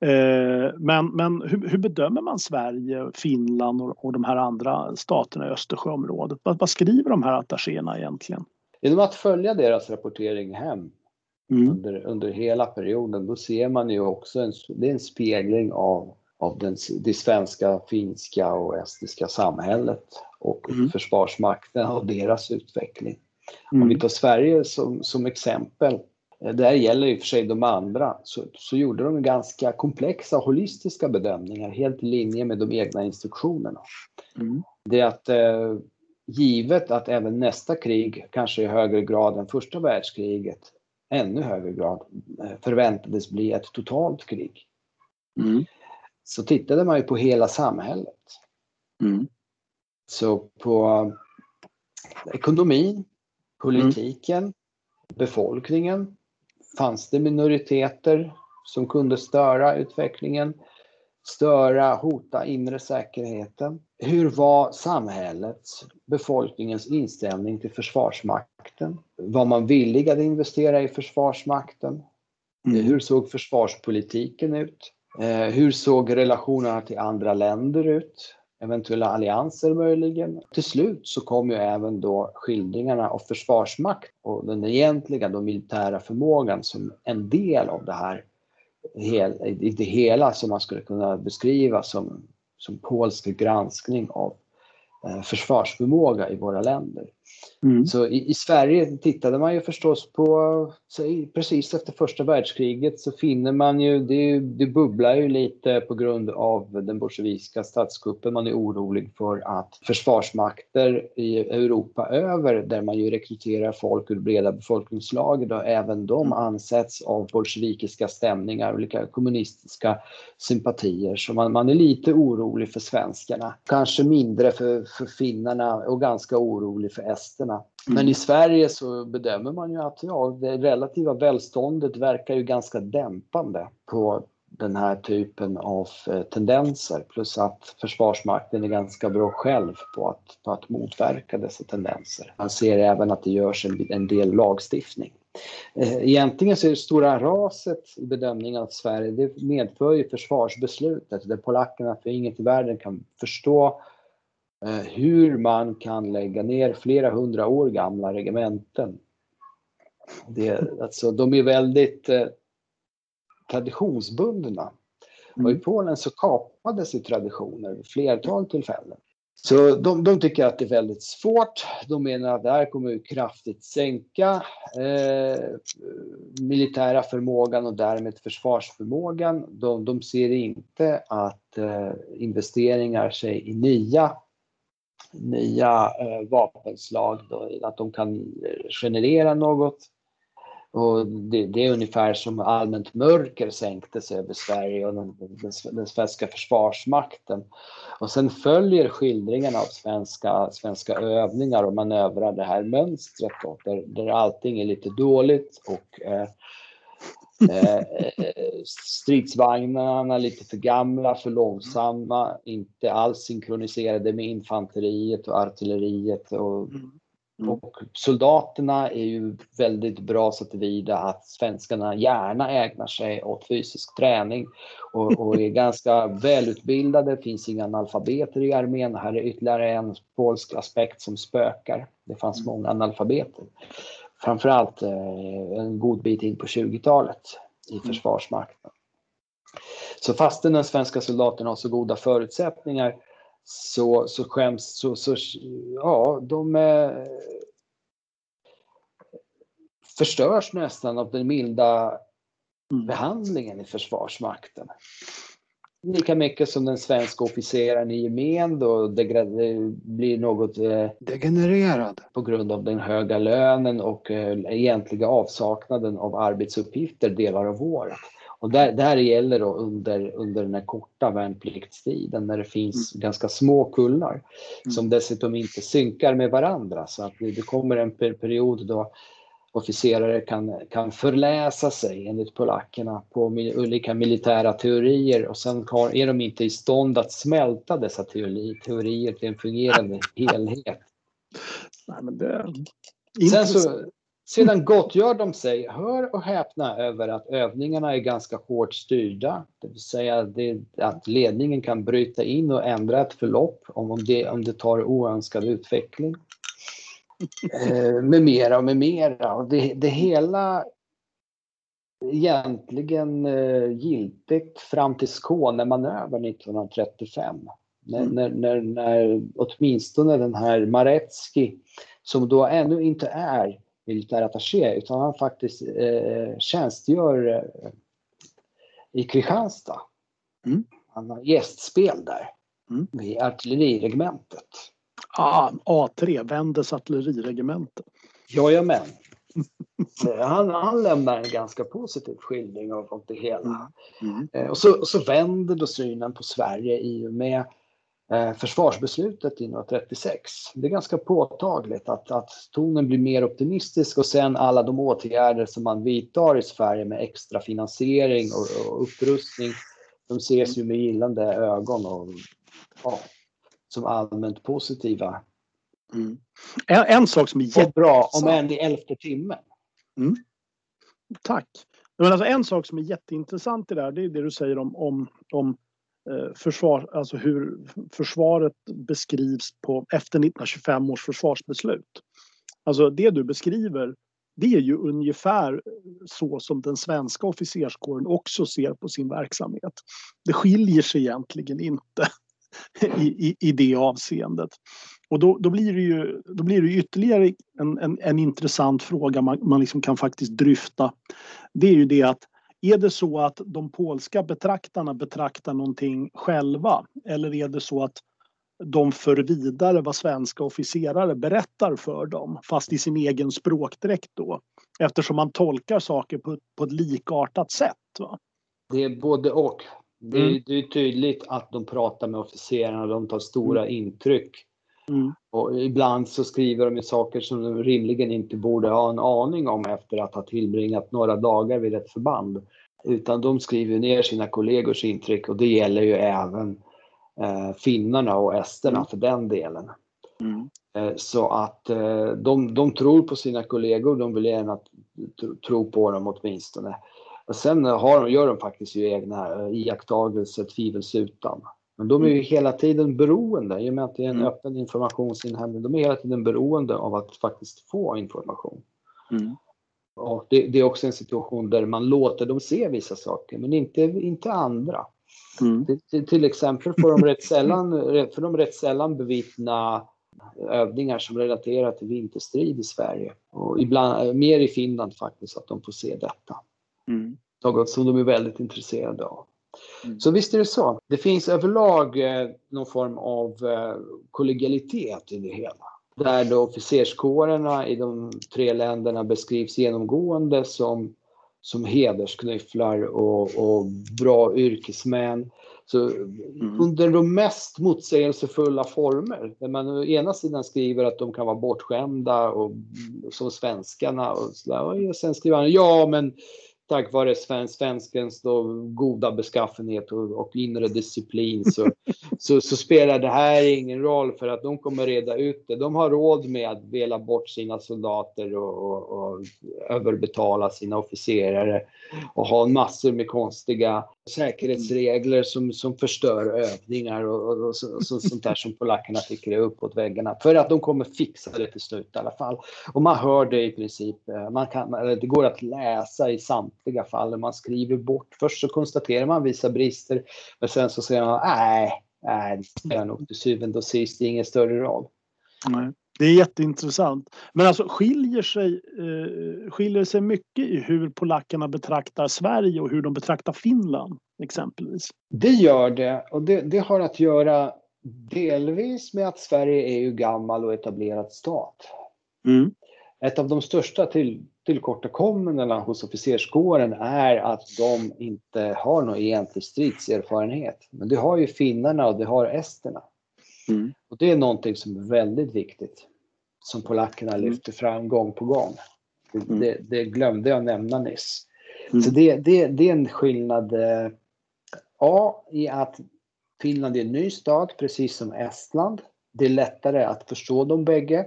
Eh, men, men hur, hur, bedömer man Sverige, Finland och, och de här andra staterna i Östersjöområdet? Vad, vad skriver de här attachéerna egentligen? Genom att följa deras rapportering hem mm. under, under hela perioden, då ser man ju också en, det är en spegling av av den, det svenska, finska och estniska samhället och mm. Försvarsmakten och deras utveckling. Mm. Om vi tar Sverige som, som exempel, eh, där gäller i och för sig de andra, så, så gjorde de ganska komplexa holistiska bedömningar helt i linje med de egna instruktionerna. Mm. Det är att eh, givet att även nästa krig, kanske i högre grad än första världskriget, ännu högre grad eh, förväntades bli ett totalt krig. Mm så tittade man ju på hela samhället. Mm. Så på ekonomin, politiken, mm. befolkningen. Fanns det minoriteter som kunde störa utvecklingen? Störa, hota inre säkerheten? Hur var samhällets, befolkningens inställning till Försvarsmakten? Var man villig att investera i Försvarsmakten? Mm. Hur såg försvarspolitiken ut? Eh, hur såg relationerna till andra länder ut? Eventuella allianser möjligen. Till slut så kom ju även då skildringarna av försvarsmakt och den egentliga då militära förmågan som en del av det här i det hela som man skulle kunna beskriva som, som polsk granskning av eh, försvarsförmåga i våra länder. Mm. Så i, i, Sverige tittade man ju förstås på, precis efter första världskriget så finner man ju, det, det bubblar ju lite på grund av den bolsjeviska statskuppen. Man är orolig för att försvarsmakter i Europa över, där man ju rekryterar folk ur breda befolkningslager, och även de mm. ansätts av bolsjevikiska stämningar, olika kommunistiska sympatier. Så man, man är lite orolig för svenskarna, kanske mindre för, för finnarna och ganska orolig för esterna. Men mm. i Sverige så bedömer man ju att ja, det relativa välståndet verkar ju ganska dämpande på den här typen av eh, tendenser plus att Försvarsmakten är ganska bra själv på att, på att motverka dessa tendenser. Man ser även att det görs en, en del lagstiftning. Eh, egentligen så är det stora raset i bedömningen av Sverige, det medför ju försvarsbeslutet där polackerna för inget i världen kan förstå hur man kan lägga ner flera hundra år gamla regementen. Det, alltså, de är väldigt eh, traditionsbundna. Mm. Och i mm. Polen så kapades ju traditioner vid flertal tillfällen. Så de, de, tycker att det är väldigt svårt. De menar att det här kommer att kraftigt sänka eh, militära förmågan och därmed försvarsförmågan. De, de ser inte att eh, investeringar sig i nya nya eh, vapenslag, då, att de kan eh, generera något. Och det, det, är ungefär som allmänt mörker sänktes över Sverige och den, den, den, svenska försvarsmakten. Och sen följer skildringarna av svenska, svenska övningar och manövrar det här mönstret då, där, där allting är lite dåligt och eh, Eh, stridsvagnarna lite för gamla, för långsamma, inte alls synkroniserade med infanteriet och artilleriet. Och, mm. Mm. och soldaterna är ju väldigt bra så tillvida att svenskarna gärna ägnar sig åt fysisk träning och, och är ganska välutbildade. Det finns inga analfabeter i armén. Här är ytterligare en polsk aspekt som spökar. Det fanns mm. många analfabeter framförallt eh, en god bit in på 20-talet i mm. Försvarsmakten. Så fastän den svenska soldaten har så goda förutsättningar så, så skäms, så, så ja, de eh, förstörs nästan av den milda mm. behandlingen i Försvarsmakten lika mycket som den svenska officeraren i gemen då blir något eh, degenererad på grund av den höga lönen och eh, egentliga avsaknaden av arbetsuppgifter delar av året. Och där, där gäller då under, under den här korta värnpliktstiden när det finns mm. ganska små kullar mm. som dessutom inte synkar med varandra så att det, det kommer en period då officerare kan, kan förläsa sig enligt polackerna på olika militära teorier och sen är de inte i stånd att smälta dessa teori, teorier till en fungerande helhet. Nej, det sen så, sedan gottgör de sig, hör och häpna över att övningarna är ganska hårt styrda. Det vill säga det, att ledningen kan bryta in och ändra ett förlopp om, om, det, om det tar oönskad utveckling. Eh, med mera och med mera. Och det, det hela egentligen eh, giltigt fram till Skånemanövern 1935. När, mm. när, när, när åtminstone den här Maretski, som då ännu inte är militärattaché utan han faktiskt eh, tjänstgör eh, i Kristianstad. Mm. Han har gästspel där mm. vid artilleriregementet. Ah, A3, Wendes artilleriregemente. Jajamän. han, han lämnar en ganska positiv skildring av, av det hela. Mm. Mm. Eh, och, så, och så vänder då synen på Sverige i och med eh, försvarsbeslutet 1936. Det är ganska påtagligt att, att tonen blir mer optimistisk och sen alla de åtgärder som man vidtar i Sverige med extra finansiering och, och upprustning, de ses ju med gillande ögon. Och, ja, som allmänt positiva. Mm. En, en, sak som är jättebra, om än i elfte timmen. Mm. Tack. Men alltså en sak som är jätteintressant i det här, det är det du säger om, om, om eh, försvar, alltså hur försvaret beskrivs på, efter 1925 års försvarsbeslut. Alltså det du beskriver, det är ju ungefär så som den svenska officerskåren också ser på sin verksamhet. Det skiljer sig egentligen inte i, i, i det avseendet. Och då, då, blir det ju då blir det ytterligare en, en, en intressant fråga man, man liksom kan faktiskt dryfta. Det är ju det att är det så att de polska betraktarna betraktar någonting själva eller är det så att de för vidare vad svenska officerare berättar för dem fast i sin egen språkdräkt då eftersom man tolkar saker på, på ett likartat sätt. Va? Det är både och. Det är, mm. det är tydligt att de pratar med officerarna de tar stora mm. intryck. Mm. Och ibland så skriver de ju saker som de rimligen inte borde ha en aning om efter att ha tillbringat några dagar vid ett förband. Utan de skriver ner sina kollegors intryck och det gäller ju även eh, finnarna och esterna mm. för den delen. Mm. Eh, så att eh, de, de tror på sina kollegor, de vill gärna tro på dem åtminstone. Och sen har de, gör de faktiskt ju egna eh, iakttagelser tvivelsutan. Men de är ju mm. hela tiden beroende, i och med att det är en mm. öppen informationsinhämtning, de är hela tiden beroende av att faktiskt få information. Mm. Och det, det, är också en situation där man låter dem se vissa saker, men inte, inte andra. Mm. Till, till, exempel får de, rätt sällan, får de rätt sällan bevittna övningar som relaterar till vinterstrid i Sverige. Och ibland, mer i Finland faktiskt, att de får se detta. Mm. Något som de är väldigt intresserade av. Mm. Så visst är det så. Det finns överlag eh, någon form av eh, kollegialitet i det hela. Där då officerskårerna i de tre länderna beskrivs genomgående som, som hedersknyfflar och, och bra yrkesmän. Så mm. Under de mest motsägelsefulla former, där man å ena sidan skriver att de kan vara bortskämda och som svenskarna och, så där, och sen skriver han ja men tack vare svensk, svenskens då goda beskaffenhet och, och inre disciplin så, så, så, spelar det här ingen roll för att de kommer reda ut det. De har råd med att vela bort sina soldater och, och, och överbetala sina officerare och ha massor med konstiga säkerhetsregler som, som förstör övningar och, och, och, så, och sånt där som polackerna tycker är uppåt väggarna. För att de kommer fixa det till slut i alla fall. Och man hör det i princip, man kan, det går att läsa i samtliga fall man skriver bort. Först så konstaterar man vissa brister, men sen så säger man nej, nej, det spelar nog till syvende och sist ingen större roll. Nej. Det är jätteintressant. Men alltså skiljer sig, eh, skiljer sig mycket i hur polackerna betraktar Sverige och hur de betraktar Finland exempelvis? Det gör det och det, det har att göra delvis med att Sverige är ju gammal och etablerad stat. Mm. Ett av de största till, tillkortakommandena hos officerskåren är att de inte har någon egentlig stridserfarenhet. Men det har ju finnarna och det har esterna. Mm. Och det är någonting som är väldigt viktigt. Som polackerna mm. lyfter fram gång på gång. Det, mm. det, det glömde jag nämna nyss. Mm. Så det, det, det är en skillnad. Eh, A i att Finland är en ny stat, precis som Estland. Det är lättare att förstå de bägge.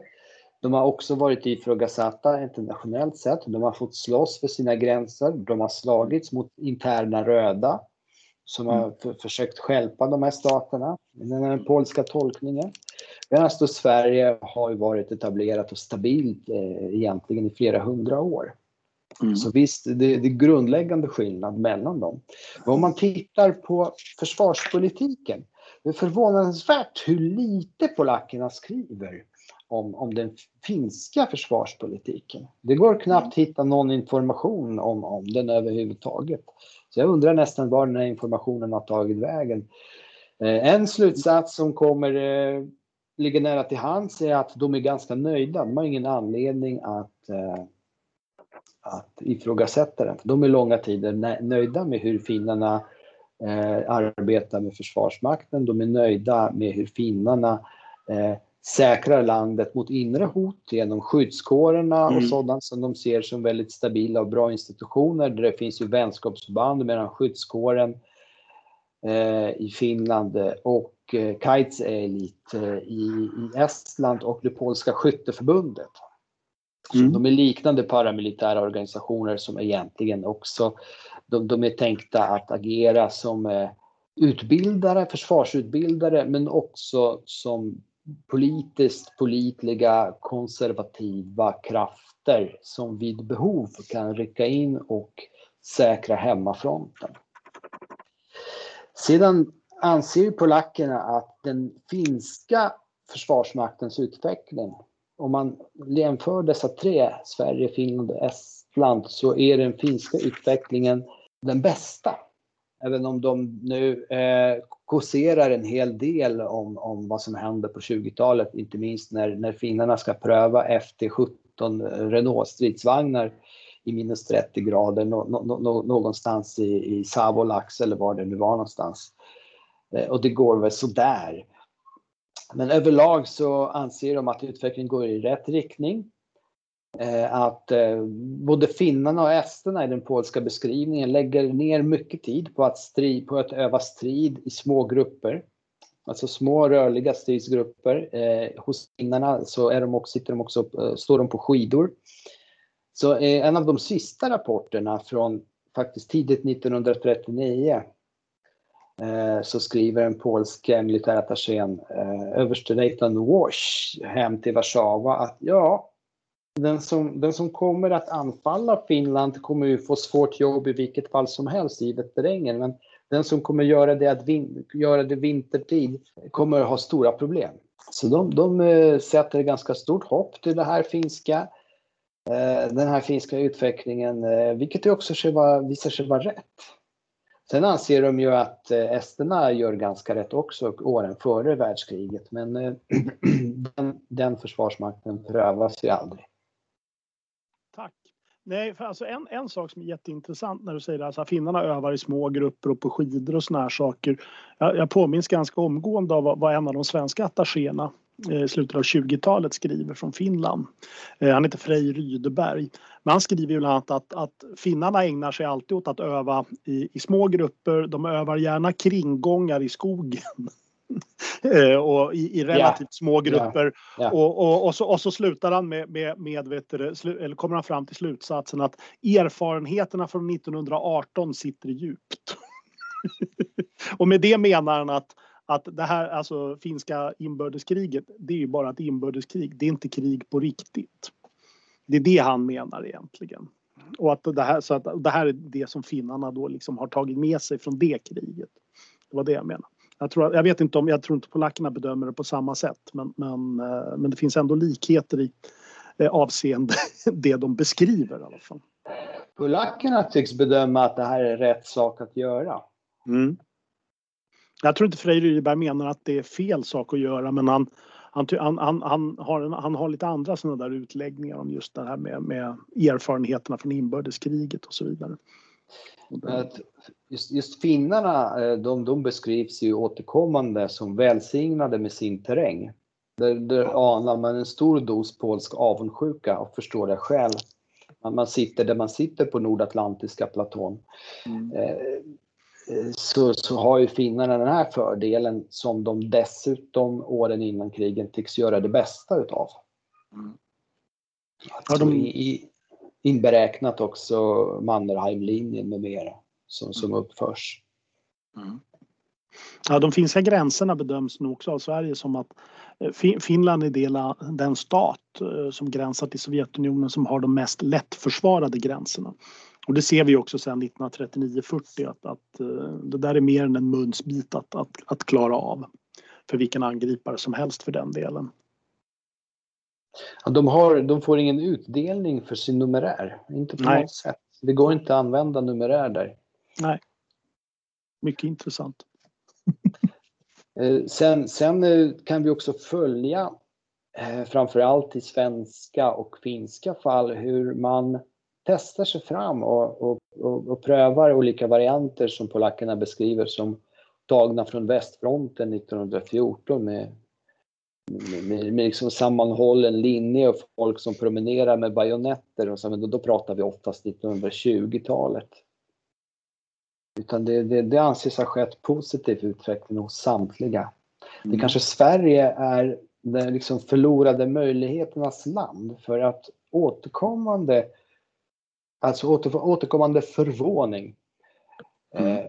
De har också varit ifrågasatta internationellt sett. De har fått slåss för sina gränser. De har slagits mot interna röda som har mm. försökt skälpa de här staterna i den polska tolkningen. Medan då Sverige har varit etablerat och stabilt eh, egentligen i flera hundra år. Mm. Så visst, det, det är grundläggande skillnad mellan dem. Men om man tittar på försvarspolitiken, det är förvånansvärt hur lite polackerna skriver om, om den finska försvarspolitiken. Det går knappt att hitta någon information om, om den överhuvudtaget. Så jag undrar nästan var den här informationen har tagit vägen. Eh, en slutsats som kommer eh, ligga nära till hands är att de är ganska nöjda. De har ingen anledning att, eh, att ifrågasätta den. De är långa tider nöjda med hur finnarna arbetar med Försvarsmakten. De är nöjda med hur finnarna säkrar landet mot inre hot genom skyddskårerna mm. och sådant som de ser som väldigt stabila och bra institutioner. Där det finns ju vänskapsband mellan skyddskåren eh, i Finland och eh, Kites Elit eh, i, i Estland och det polska skytteförbundet. Mm. De är liknande paramilitära organisationer som egentligen också de, de är tänkta att agera som eh, utbildare, försvarsutbildare men också som politiskt politliga konservativa krafter som vid behov kan rycka in och säkra hemmafronten. Sedan anser ju polackerna att den finska försvarsmaktens utveckling, om man jämför dessa tre, Sverige, Finland och Estland, så är den finska utvecklingen den bästa. Även om de nu eh, kåserar en hel del om, om vad som händer på 20-talet, inte minst när, när finnarna ska pröva FT17 eh, Renault stridsvagnar i minus 30 grader no, no, no, någonstans i, i Savolax eller var det nu var någonstans. Eh, och det går väl sådär. Men överlag så anser de att utvecklingen går i rätt riktning. Eh, att eh, både finnarna och esterna i den polska beskrivningen lägger ner mycket tid på att, strid, på att öva strid i små grupper. Alltså små rörliga stridsgrupper. Eh, hos finnarna så är de också, sitter de också, står de på skidor. Så en av de sista rapporterna från faktiskt tidigt 1939 så skriver den polske militärattachén eh, Nathan Wash hem till Warszawa att ja, den som, den som kommer att anfalla Finland kommer ju få svårt jobb i vilket fall som helst givet terrängen. Men den som kommer göra det, att vin, göra det vintertid kommer att ha stora problem. Så de, de eh, sätter ganska stort hopp till det här finska, eh, den här finska utvecklingen, eh, vilket också visar sig vara rätt. Sen anser de ju att esterna gör ganska rätt också åren före världskriget, men den, den försvarsmakten prövas ju aldrig. Nej, för alltså en, en sak som är jätteintressant när du säger alltså att alltså, finnarna övar i små grupper och på skidor och såna här saker. Jag, jag påminns ganska omgående av vad, vad en av de svenska attachéerna eh, i eh, slutet av 20-talet skriver från Finland. Eh, han heter Frej Rydeberg. Men han skriver ju bland annat att, att finnarna ägnar sig alltid åt att öva i, i små grupper. De övar gärna kringgångar i skogen. Eh, och i, i relativt yeah. små grupper. Yeah. Yeah. Och, och, och, så, och så slutar han med, med, med vet du, eller kommer han fram till slutsatsen att erfarenheterna från 1918 sitter djupt. och med det menar han att att det här alltså finska inbördeskriget, det är ju bara ett inbördeskrig. Det är inte krig på riktigt. Det är det han menar egentligen. Och att det här, så att det här är det som finnarna då liksom har tagit med sig från det kriget. Det var det jag menar. Jag, tror, jag vet inte om, jag tror inte polackerna bedömer det på samma sätt men, men, eh, men det finns ändå likheter i eh, avseende det de beskriver i alla fall. Polackerna tycks bedöma att det här är rätt sak att göra. Mm. Jag tror inte Frej Ryberg menar att det är fel sak att göra men han, han, han, han, har, han har lite andra sådana där utläggningar om just det här med, med erfarenheterna från inbördeskriget och så vidare. Just, just finnarna, eh, de, de beskrivs ju återkommande som välsignade med sin terräng. Där, där anar man en stor dos polsk avundsjuka och förstår det själv. Man sitter där man sitter på nordatlantiska platån. Mm. Eh, så, så har ju finnarna den här fördelen som de dessutom åren innan krigen tycks göra det bästa utav. Mm. Ja, de... i, inberäknat också Mannerheimlinjen med mera som, som mm. uppförs. Mm. Ja, de finska gränserna bedöms nog också av Sverige som att eh, Finland är del av den stat eh, som gränsar till Sovjetunionen som har de mest lättförsvarade gränserna. Och det ser vi också sedan 1939-40 att, att eh, det där är mer än en munsbit att, att, att klara av för vilken angripare som helst för den delen. Ja, de, har, de får ingen utdelning för sin numerär, inte på Nej. något sätt. Det går inte att använda numerär där. Nej. Mycket intressant. Eh, sen, sen eh, kan vi också följa, eh, framförallt i svenska och finska fall, hur man testar sig fram och, och, och, och, prövar olika varianter som polackerna beskriver som tagna från västfronten 1914 med, med, med, med liksom sammanhållen linje och folk som promenerar med bajonetter. Och så, men då, då pratar vi oftast 1920-talet. Utan det, det, det anses ha skett positiv utveckling hos samtliga. Mm. Det kanske Sverige är den liksom förlorade möjligheternas land för att återkommande alltså åter, återkommande förvåning mm. eh,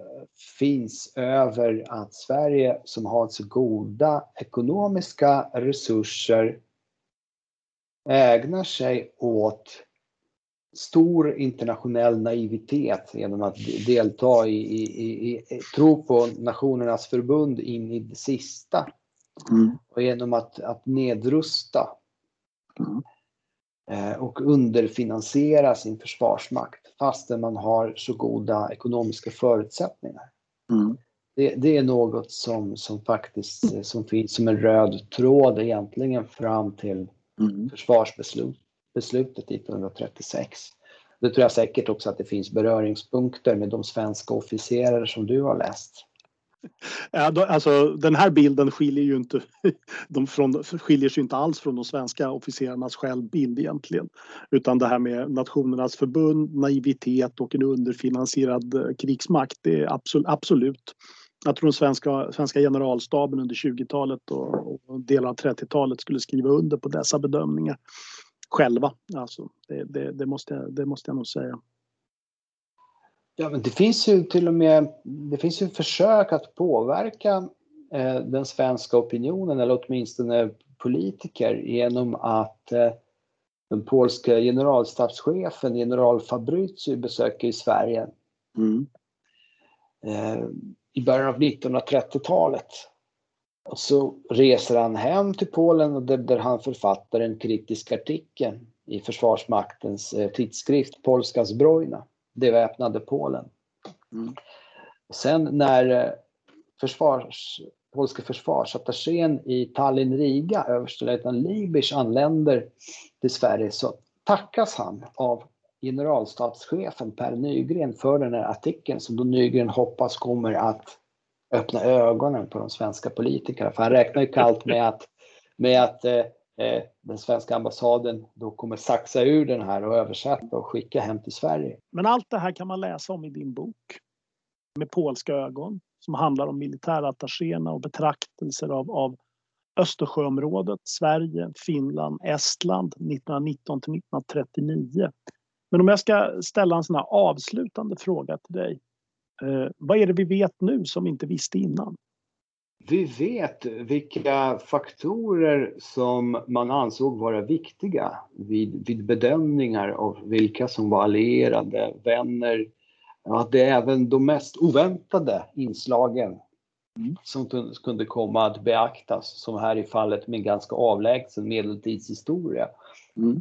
finns över att Sverige som har så goda ekonomiska resurser ägnar sig åt stor internationell naivitet genom att delta i, i, i, i tro på Nationernas förbund in i det sista. Mm. Och genom att, att nedrusta mm. eh, och underfinansiera sin försvarsmakt fastän man har så goda ekonomiska förutsättningar. Mm. Det, det, är något som, som faktiskt eh, som finns som en röd tråd egentligen fram till mm beslutet 1936. Det tror jag säkert också att det finns beröringspunkter med de svenska officerare som du har läst. Ja, då, alltså, den här bilden skiljer ju inte, de från, skiljer sig inte alls från de svenska officerarnas självbild egentligen. Utan det här med Nationernas förbund, naivitet och en underfinansierad eh, krigsmakt, det är absolut, absolut. Jag tror den svenska, svenska generalstaben under 20-talet och, och delar av 30-talet skulle skriva under på dessa bedömningar själva. Alltså, det, det, det, måste, jag, det måste jag nog säga. Ja, men det finns ju till och med det finns ju försök att påverka eh, den svenska opinionen eller åtminstone politiker genom att eh, den polska generalstabschefen general Fabrizi besöker i Sverige mm. eh, i början av 1930-talet. Och så reser han hem till Polen och där han författar en kritisk artikel i Försvarsmaktens eh, tidskrift Polska Zbrojna det väpnade Polen. Mm. Sen när eh, försvars, polska försvarsattachén i Tallinn-Riga, överstelöjtnant Libisch, anländer till Sverige så tackas han av generalstabschefen Per Nygren för den här artikeln som då Nygren hoppas kommer att öppna ögonen på de svenska politikerna. För han räknar ju kallt med att, med att eh, eh, den svenska ambassaden då kommer saxa ur den här och översätta och skicka hem till Sverige. Men allt det här kan man läsa om i din bok med polska ögon som handlar om militärattachéerna och betraktelser av, av Östersjöområdet, Sverige, Finland, Estland 1919 till 1939. Men om jag ska ställa en sån här avslutande fråga till dig. Eh, vad är det vi vet nu som vi inte visste innan? Vi vet vilka faktorer som man ansåg vara viktiga vid, vid bedömningar av vilka som var allierade, vänner. Att det är även de mest oväntade inslagen mm. som kunde komma att beaktas, som här i fallet med ganska avlägsen medeltidshistoria. Mm.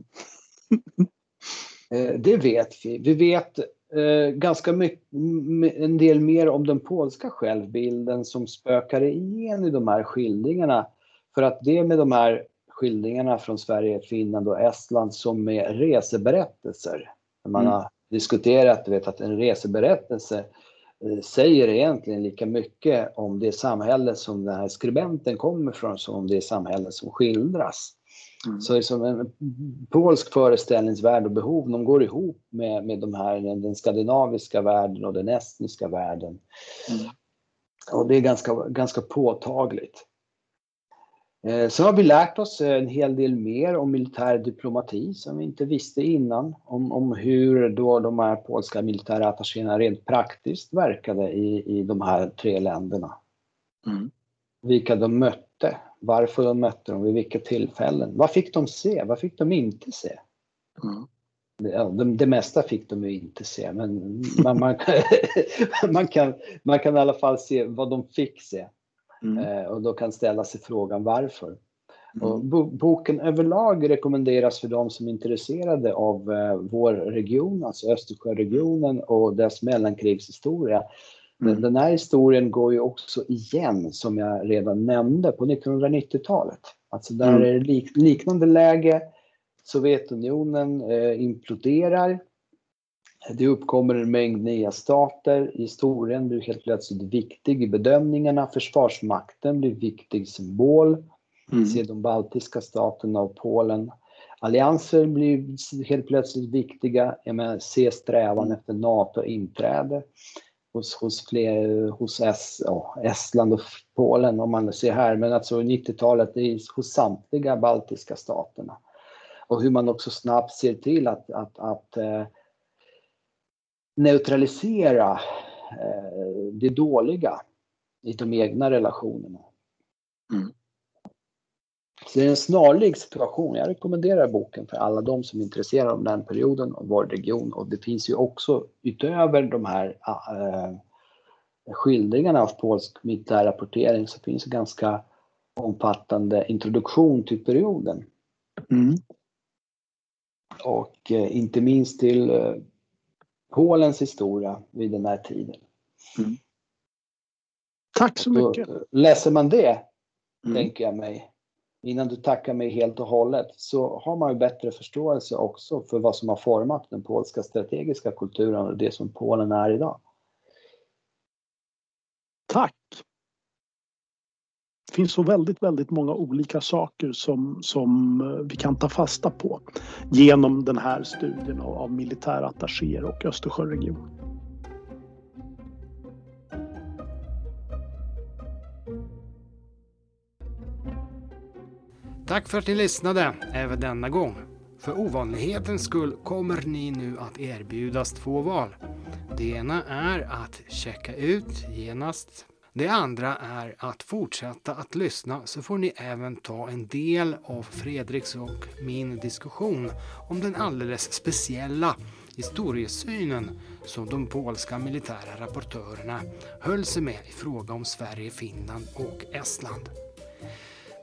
Eh, det vet vi. Vi vet eh, ganska mycket, en del mer om den polska självbilden som spökar igen i de här skildringarna. För att det med de här skildringarna från Sverige, Finland och Estland som är reseberättelser. Man mm. har diskuterat vet, att en reseberättelse eh, säger egentligen lika mycket om det samhälle som den här skribenten kommer från som om det samhälle som skildras. Mm. Så som en polsk föreställningsvärld och behov, de går ihop med, med de här, den skandinaviska världen och den estniska världen. Mm. Och det är ganska, ganska påtagligt. Eh, så har vi lärt oss en hel del mer om militär diplomati som vi inte visste innan. Om, om hur då de här polska militära attachéerna rent praktiskt verkade i, i de här tre länderna. Mm. Vilka de mötte varför de mötte dem, vid vilka tillfällen. Vad fick de se? Vad fick de inte se? Mm. Ja, det, det mesta fick de ju inte se, men man, man, man, kan, man kan i alla fall se vad de fick se. Mm. Eh, och då kan ställa sig frågan varför. Mm. Och boken överlag rekommenderas för de som är intresserade av eh, vår region, alltså Östersjöregionen och dess mellankrigshistoria. Mm. Den här historien går ju också igen, som jag redan nämnde, på 1990-talet. Alltså där mm. är lik, liknande läge. Sovjetunionen eh, imploderar. Det uppkommer en mängd nya stater. Historien blir helt plötsligt viktig i bedömningarna. Försvarsmakten blir viktig symbol. Mm. Se de baltiska staterna och Polen. Allianser blir helt plötsligt viktiga. Jag menar, se strävan mm. efter NATO-inträde hos, hos, fler, hos S, ja, Estland och Polen om man ser här, men alltså 90-talet hos samtliga baltiska staterna. Och hur man också snabbt ser till att, att, att eh, neutralisera eh, det dåliga i de egna relationerna. Mm. Så det är en snarlik situation. Jag rekommenderar boken för alla de som är intresserade av den perioden och vår region. Och det finns ju också utöver de här äh, skildringarna av polsk militär rapportering så finns det ganska omfattande introduktion till perioden. Mm. Och äh, inte minst till äh, Polens historia vid den här tiden. Mm. Tack så mycket. Läser man det, mm. tänker jag mig, innan du tackar mig helt och hållet, så har man ju bättre förståelse också för vad som har format den polska strategiska kulturen och det som Polen är idag. Tack! Det finns så väldigt, väldigt många olika saker som, som eh, vi kan ta fasta på genom den här studien av militärattachéer och Östersjöregionen. Tack för att ni lyssnade även denna gång. För ovanlighetens skull kommer ni nu att erbjudas två val. Det ena är att checka ut genast. Det andra är att fortsätta att lyssna så får ni även ta en del av Fredriks och min diskussion om den alldeles speciella historiesynen som de polska militära rapportörerna höll sig med i fråga om Sverige, Finland och Estland.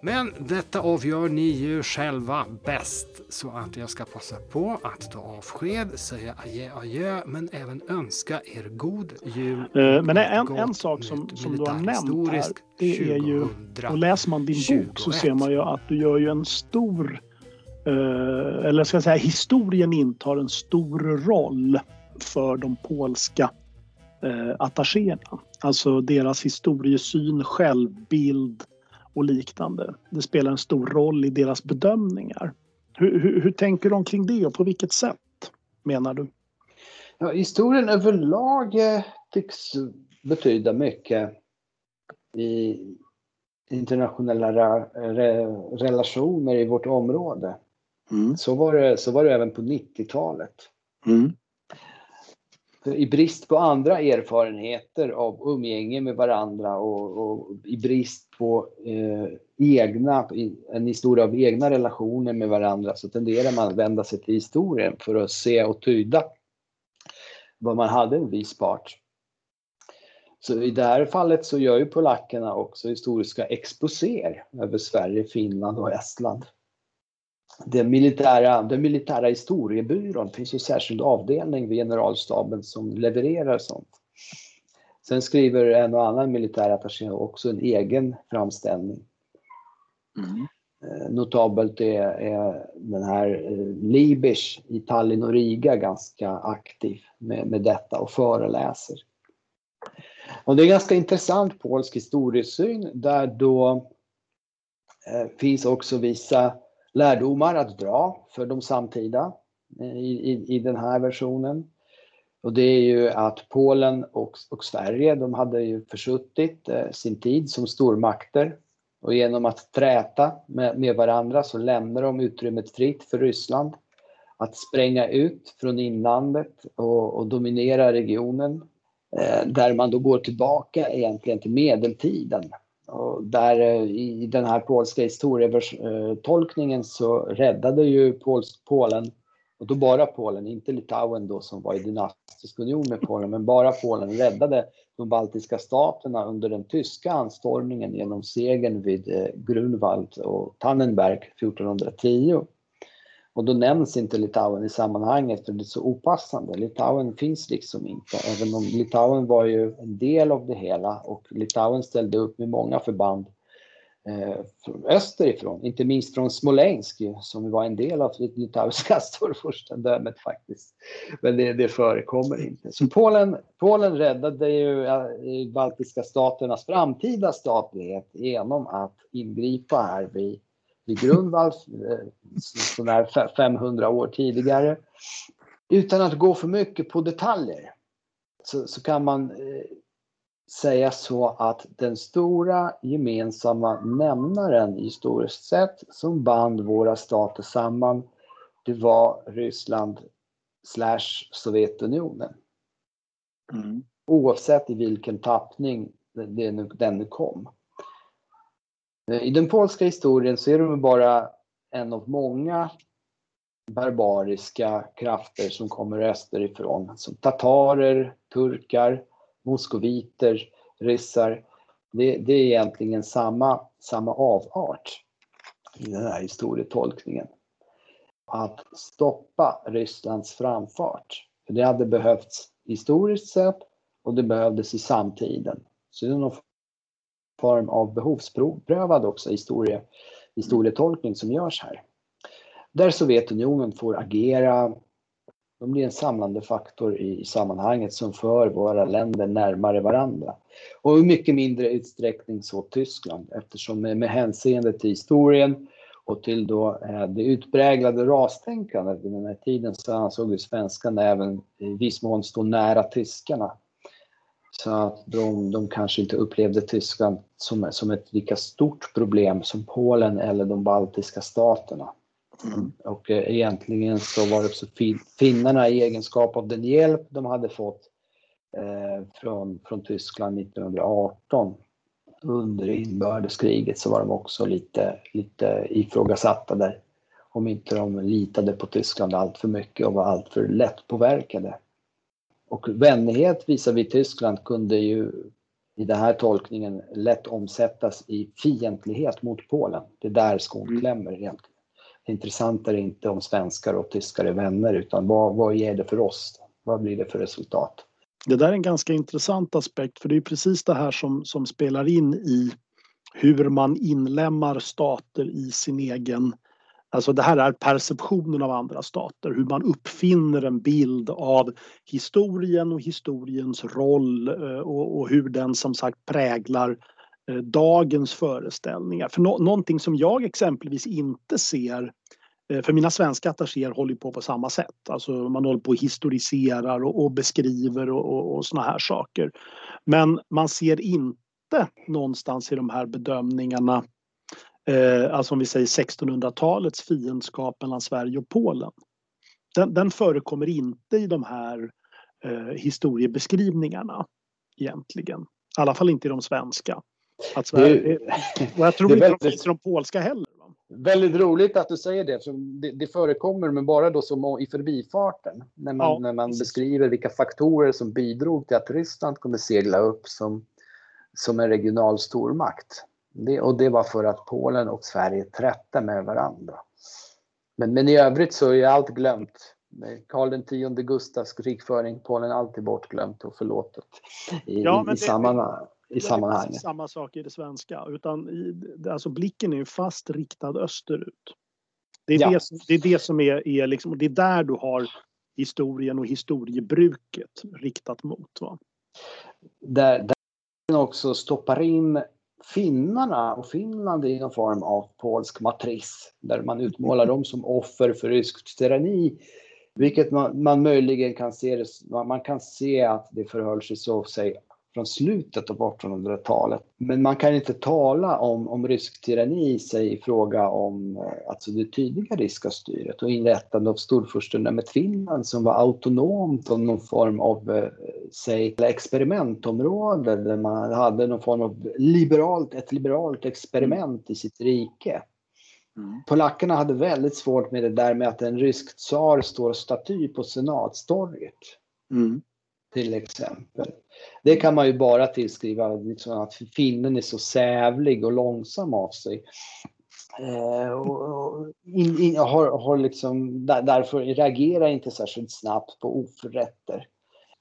Men detta avgör ni ju själva bäst så att jag ska passa på att ta avsked, säga adjö adjö men även önska er god jul. Uh, men en, en sak som, som du har nämnt här det är ju, och läser man din 21. bok så ser man ju att du gör ju en stor uh, eller ska jag säga historien intar en stor roll för de polska uh, attachéerna. Alltså deras historiesyn, självbild, och liknande. Det spelar en stor roll i deras bedömningar. Hur, hur, hur tänker de kring det och på vilket sätt menar du? Ja, historien överlag eh, tycks betyda mycket i internationella re, relationer i vårt område. Mm. Så, var det, så var det även på 90-talet. Mm i brist på andra erfarenheter av umgänge med varandra och, och i brist på eh, egna, en historia av egna relationer med varandra så tenderar man att vända sig till historien för att se och tyda vad man hade en viss part. Så i det här fallet så gör ju polackerna också historiska exposéer över Sverige, Finland och Estland den militära, den militära historiebyrån finns ju särskild avdelning vid generalstaben som levererar sånt. Sen skriver en och annan militärattaché också en egen framställning. Mm. Eh, notabelt är, är, den här eh, Libisch i Tallinn och Riga ganska aktiv med, med detta och föreläser. Och det är ganska intressant polsk historiesyn där då eh, finns också vissa lärdomar att dra för de samtida eh, i, i, i den här versionen. Och det är ju att Polen och, och Sverige, de hade ju försuttit eh, sin tid som stormakter. Och genom att träta med, med varandra så lämnar de utrymmet fritt för Ryssland att spränga ut från inlandet och, och dominera regionen. Eh, där man då går tillbaka egentligen till medeltiden där eh, i den här polska historietolkningen eh, så räddade ju Polen, och då bara Polen, inte Litauen då som var i dynastisk union med Polen, men bara Polen räddade de baltiska staterna under den tyska anstormningen genom segern vid eh, Grunwald och Tannenberg 1410. Och då nämns inte Litauen i sammanhanget för det är så opassande. Litauen finns liksom inte, även om Litauen var ju en del av det hela och Litauen ställde upp med många förband eh, österifrån, inte minst från Smolensk som var en del av det litauiska storfurstendömet faktiskt. Men det, det förekommer inte. Så Polen, Polen räddade ju de baltiska staternas framtida statlighet genom att ingripa här vid vid Grunwald, sådär 500 år tidigare. Utan att gå för mycket på detaljer så, så kan man eh, säga så att den stora gemensamma nämnaren historiskt sett som band våra stater samman, det var Ryssland slash Sovjetunionen. Mm. Oavsett i vilken tappning den nu kom. Eh, I den polska historien så är de bara en av många barbariska krafter som kommer österifrån. Som tatarer, turkar, moskoviter, ryssar. Det, det, är egentligen samma, samma avart i den här historietolkningen. Att stoppa Rysslands framfart. För det hade behövts historiskt sett och det behövdes i samtiden. Så det är någon form av behovsprövad också historie, historietolkning som görs här. Där Sovjetunionen får agera, de blir en samlande faktor i sammanhanget som för våra länder närmare varandra. Och i mycket mindre utsträckning så Tyskland eftersom med, med hänseende till historien och till då eh, det utpräglade rastänkandet vid den här tiden så ansåg ju svenskarna även i viss mån stå nära tyskarna. Så att de, de kanske inte upplevde Tyskland som, som ett lika stort problem som Polen eller de baltiska staterna. Mm. Och eh, egentligen så var det också fin, finnarna i egenskap av den hjälp de hade fått eh, från, från Tyskland 1918 under inbördeskriget så var de också lite, lite ifrågasatta där. Om inte de litade på Tyskland allt för mycket och var alltför lättpåverkade. Och vänlighet visavi Tyskland kunde ju i den här tolkningen lätt omsättas i fientlighet mot Polen. Det är där skon mm. klämmer egentligen. Det intressanta är inte om svenskar och tyskar är vänner utan vad, vad ger det för oss? Vad blir det för resultat? Det där är en ganska intressant aspekt för det är precis det här som, som spelar in i hur man inlämnar stater i sin egen Alltså det här är perceptionen av andra stater, hur man uppfinner en bild av historien och historiens roll eh, och, och hur den som sagt präglar eh, dagens föreställningar. För no någonting som jag exempelvis inte ser eh, för mina svenska attachéer håller på på samma sätt. Alltså man håller på och historiserar och, och beskriver och, och, och såna här saker. Men man ser inte någonstans i de här bedömningarna eh, alltså om vi säger 1600-talets fiendskap mellan Sverige och Polen. Den, den förekommer inte i de här eh, historiebeskrivningarna egentligen. I alla fall inte i de svenska. Att Sverige, och jag tror inte de finns i de polska heller. Va? Väldigt roligt att du säger det, för det, det förekommer men bara då som i förbifarten. När man, ja, när man beskriver vilka faktorer som bidrog till att Ryssland kunde segla upp som, som en regional stormakt. Det, och det var för att Polen och Sverige trätte med varandra. Men, men i övrigt så är allt glömt. Karl X Gustavs krigföring, Polen alltid bortglömt och förlåtet i, ja, i, i, sammanhang, i sammanhanget. samma sak i det svenska, utan i, alltså blicken är fast riktad österut. Det är, ja. det, det, är det som är, är liksom, det är där du har historien och historiebruket riktat mot. Va? Där, där också stoppar in finnarna och Finland i någon form av polsk matris där man utmålar dem som offer för ryskt tyranni. Vilket man, man möjligen kan se, man kan se att det förhöll sig så sig från slutet av 1800-talet. Men man kan inte tala om, om rysk tyranni i sig i fråga om eh, alltså det tydliga ryska styret och inrättande av storfurstendömet Finland som var autonomt och någon form av eh, säg, experimentområde där man hade någon form av liberalt, ett liberalt experiment i sitt rike. Mm. Polackerna hade väldigt svårt med det där med att en rysk tsar står staty på senatstorget. Mm. Till exempel. Det kan man ju bara tillskriva liksom att finnen är så sävlig och långsam av sig. Eh, och, in, in, har, har liksom, där, därför reagerar inte särskilt snabbt på oförrätter.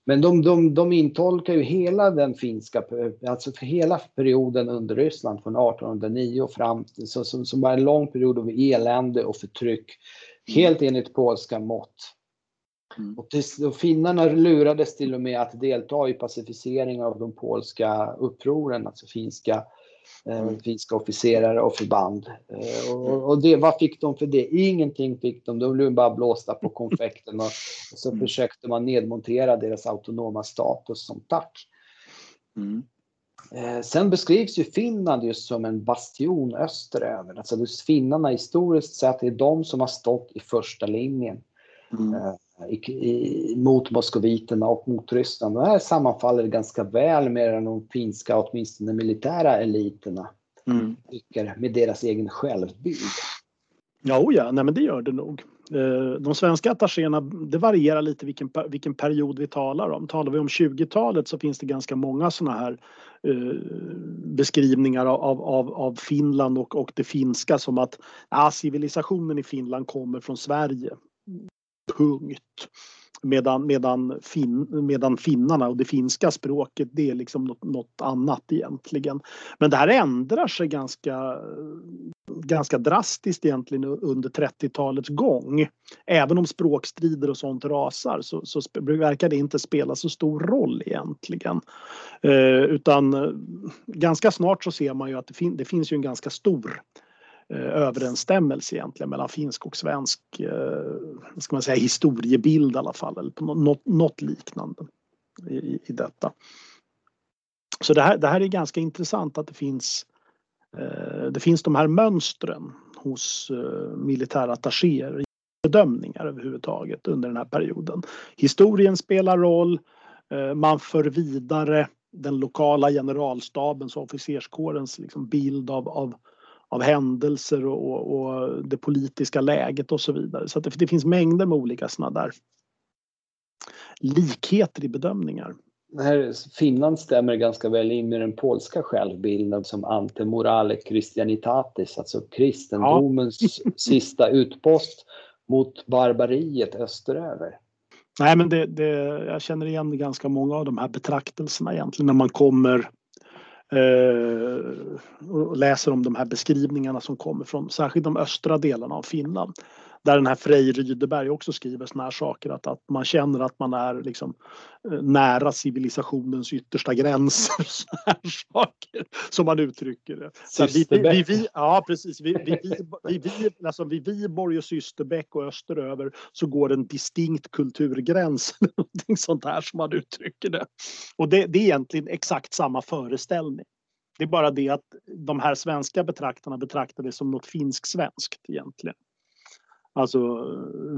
Men de, de, de intolkar ju hela den finska, alltså för hela perioden under Ryssland från 1809 och fram till, så, som, som en lång period av elände och förtryck. Helt enligt polska mått. Mm. Och, till, och finnarna lurades till och med att delta i pacificeringen av de polska upproren, alltså finska, eh, mm. finska officerare och förband. Eh, och, och det, vad fick de för det? Ingenting fick de, de blev bara blåsta på konfekten och, och så mm. försökte man nedmontera deras autonoma status som tack. Mm. Eh, sen beskrivs ju Finland just som en bastion österöver. Alltså finnarna historiskt sett är de som har stått i första linjen. Mm. I, i, mot moskoviterna och mot Ryssland. Det här sammanfaller ganska väl med de finska, åtminstone militära eliterna. mm. med deras egen självbild. Ja, oh ja, nej men det gör det nog. Eh, de svenska attachéerna, det varierar lite vilken, vilken period vi talar om. Talar vi om 20-talet så finns det ganska många sådana här eh, beskrivningar av, av, av Finland och, och det finska som att ja, civilisationen i Finland kommer från Sverige. Punkt. Medan, medan, fin, medan finnarna och det finska språket det är liksom något, något, annat egentligen. Men det här ändrar sig ganska, ganska drastiskt egentligen under 30-talets gång. Även om språkstrider och sånt rasar så, så verkar det inte spela så stor roll egentligen. Eh, utan eh, ganska snart så ser man ju att det, fin det finns ju en ganska stor Eh, Eh, överensstämmelse egentligen mellan finsk och svensk eh, ska man säga, historiebild i alla fall, eller på något, något liknande i, i detta. Så det här, det här är ganska intressant att det finns, eh, det finns de här mönstren hos eh, militärattachéer bedömningar överhuvudtaget under den här perioden. Historien spelar roll, eh, man för vidare den lokala generalstabens och officerskårens liksom bild av, av av händelser och, och, och, det politiska läget och så vidare. Så det, det, finns mängder med olika sådana där likheter i bedömningar. Här Finland stämmer ganska väl in med den polska självbilden som antemorale christianitatis, alltså kristendomens ja. sista utpost mot barbariet österöver. Nej, men det, det, jag känner igen ganska många av de här betraktelserna egentligen när man kommer Eh, och läser om de här beskrivningarna som kommer från särskilt de östra delarna av Finland. Där den här Frej Rydeberg också skriver såna här saker att, att man känner att man är liksom eh, nära civilisationens yttersta gränser. Så här saker, som man uttrycker det. Vi, vi, vi, ja precis. Vi, vi, vi, vi, alltså vid Viborg och Systerbäck och österöver så går en distinkt kulturgräns. Någonting sånt här som man uttrycker det. Och det, det är egentligen exakt samma föreställning. Det är bara det att de här svenska betraktarna betraktar det som något finsk-svenskt egentligen. Alltså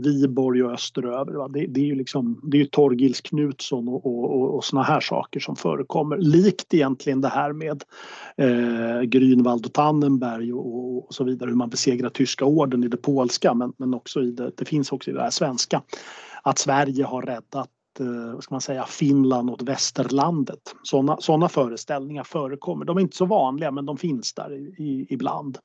Viborg och österöver. Va? Det, det, är ju liksom, det är ju Torgils Knutsson och, och, och såna här saker som förekommer. Likt egentligen det här med eh, Grünwald och Tannenberg och, och, så vidare. Hur man besegrar tyska orden i det polska men, men också i det, det finns också i det här svenska. Att Sverige har räddat eh, vad ska man säga, Finland åt västerlandet. Sådana såna föreställningar förekommer. De är inte så vanliga men de finns där i, i, ibland.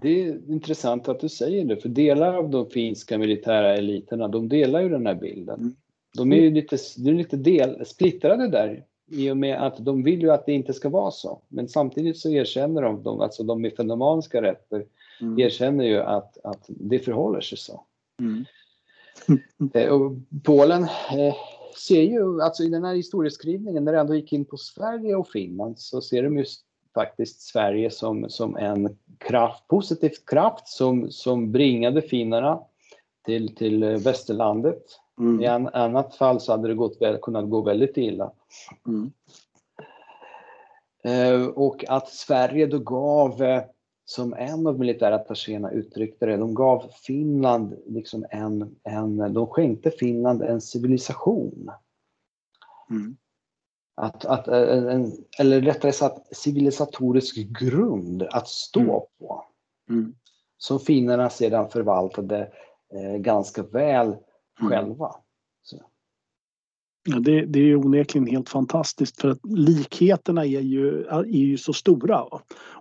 Det är intressant att du säger det, för delar av de finska militära eliterna, de delar ju den här bilden. Mm. De är ju lite, de är lite del, splittrade där i och med att de vill ju att det inte ska vara så. Men samtidigt så erkänner de, de alltså de med fenomanska rätter, mm. erkänner ju att, att det förhåller sig så. Mm. Eh, och Polen eh, ser ju, alltså i den här historieskrivningen, när det ändå gick in på Sverige och Finland, så ser de just faktiskt Sverige som, som en kraft, positiv kraft som, som bringade finnarna till, till västerlandet. Mm. I an, annat fall så hade det gått, kunnat gå väldigt illa. Mm. Eh, och att Sverige då gav, eh, som en av militärattachéerna uttryckte det, de gav Finland liksom en, en de skänkte Finland en civilisation. Mm. Att, att, en, eller rättare sagt civilisatorisk grund att stå mm. på. Mm. Som finnarna sedan förvaltade eh, ganska väl mm. själva. Så. Ja, det, det är onekligen helt fantastiskt för att likheterna är ju, är ju så stora.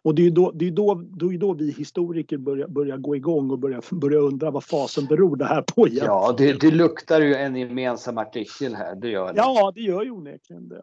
Och det är då, det är då, då, är då vi historiker börjar, börjar gå igång och börjar, börjar undra vad fasen beror det här på egentligen. Ja, det, det luktar ju en gemensam artikel här, det gör det. Ja, det gör ju onekligen det.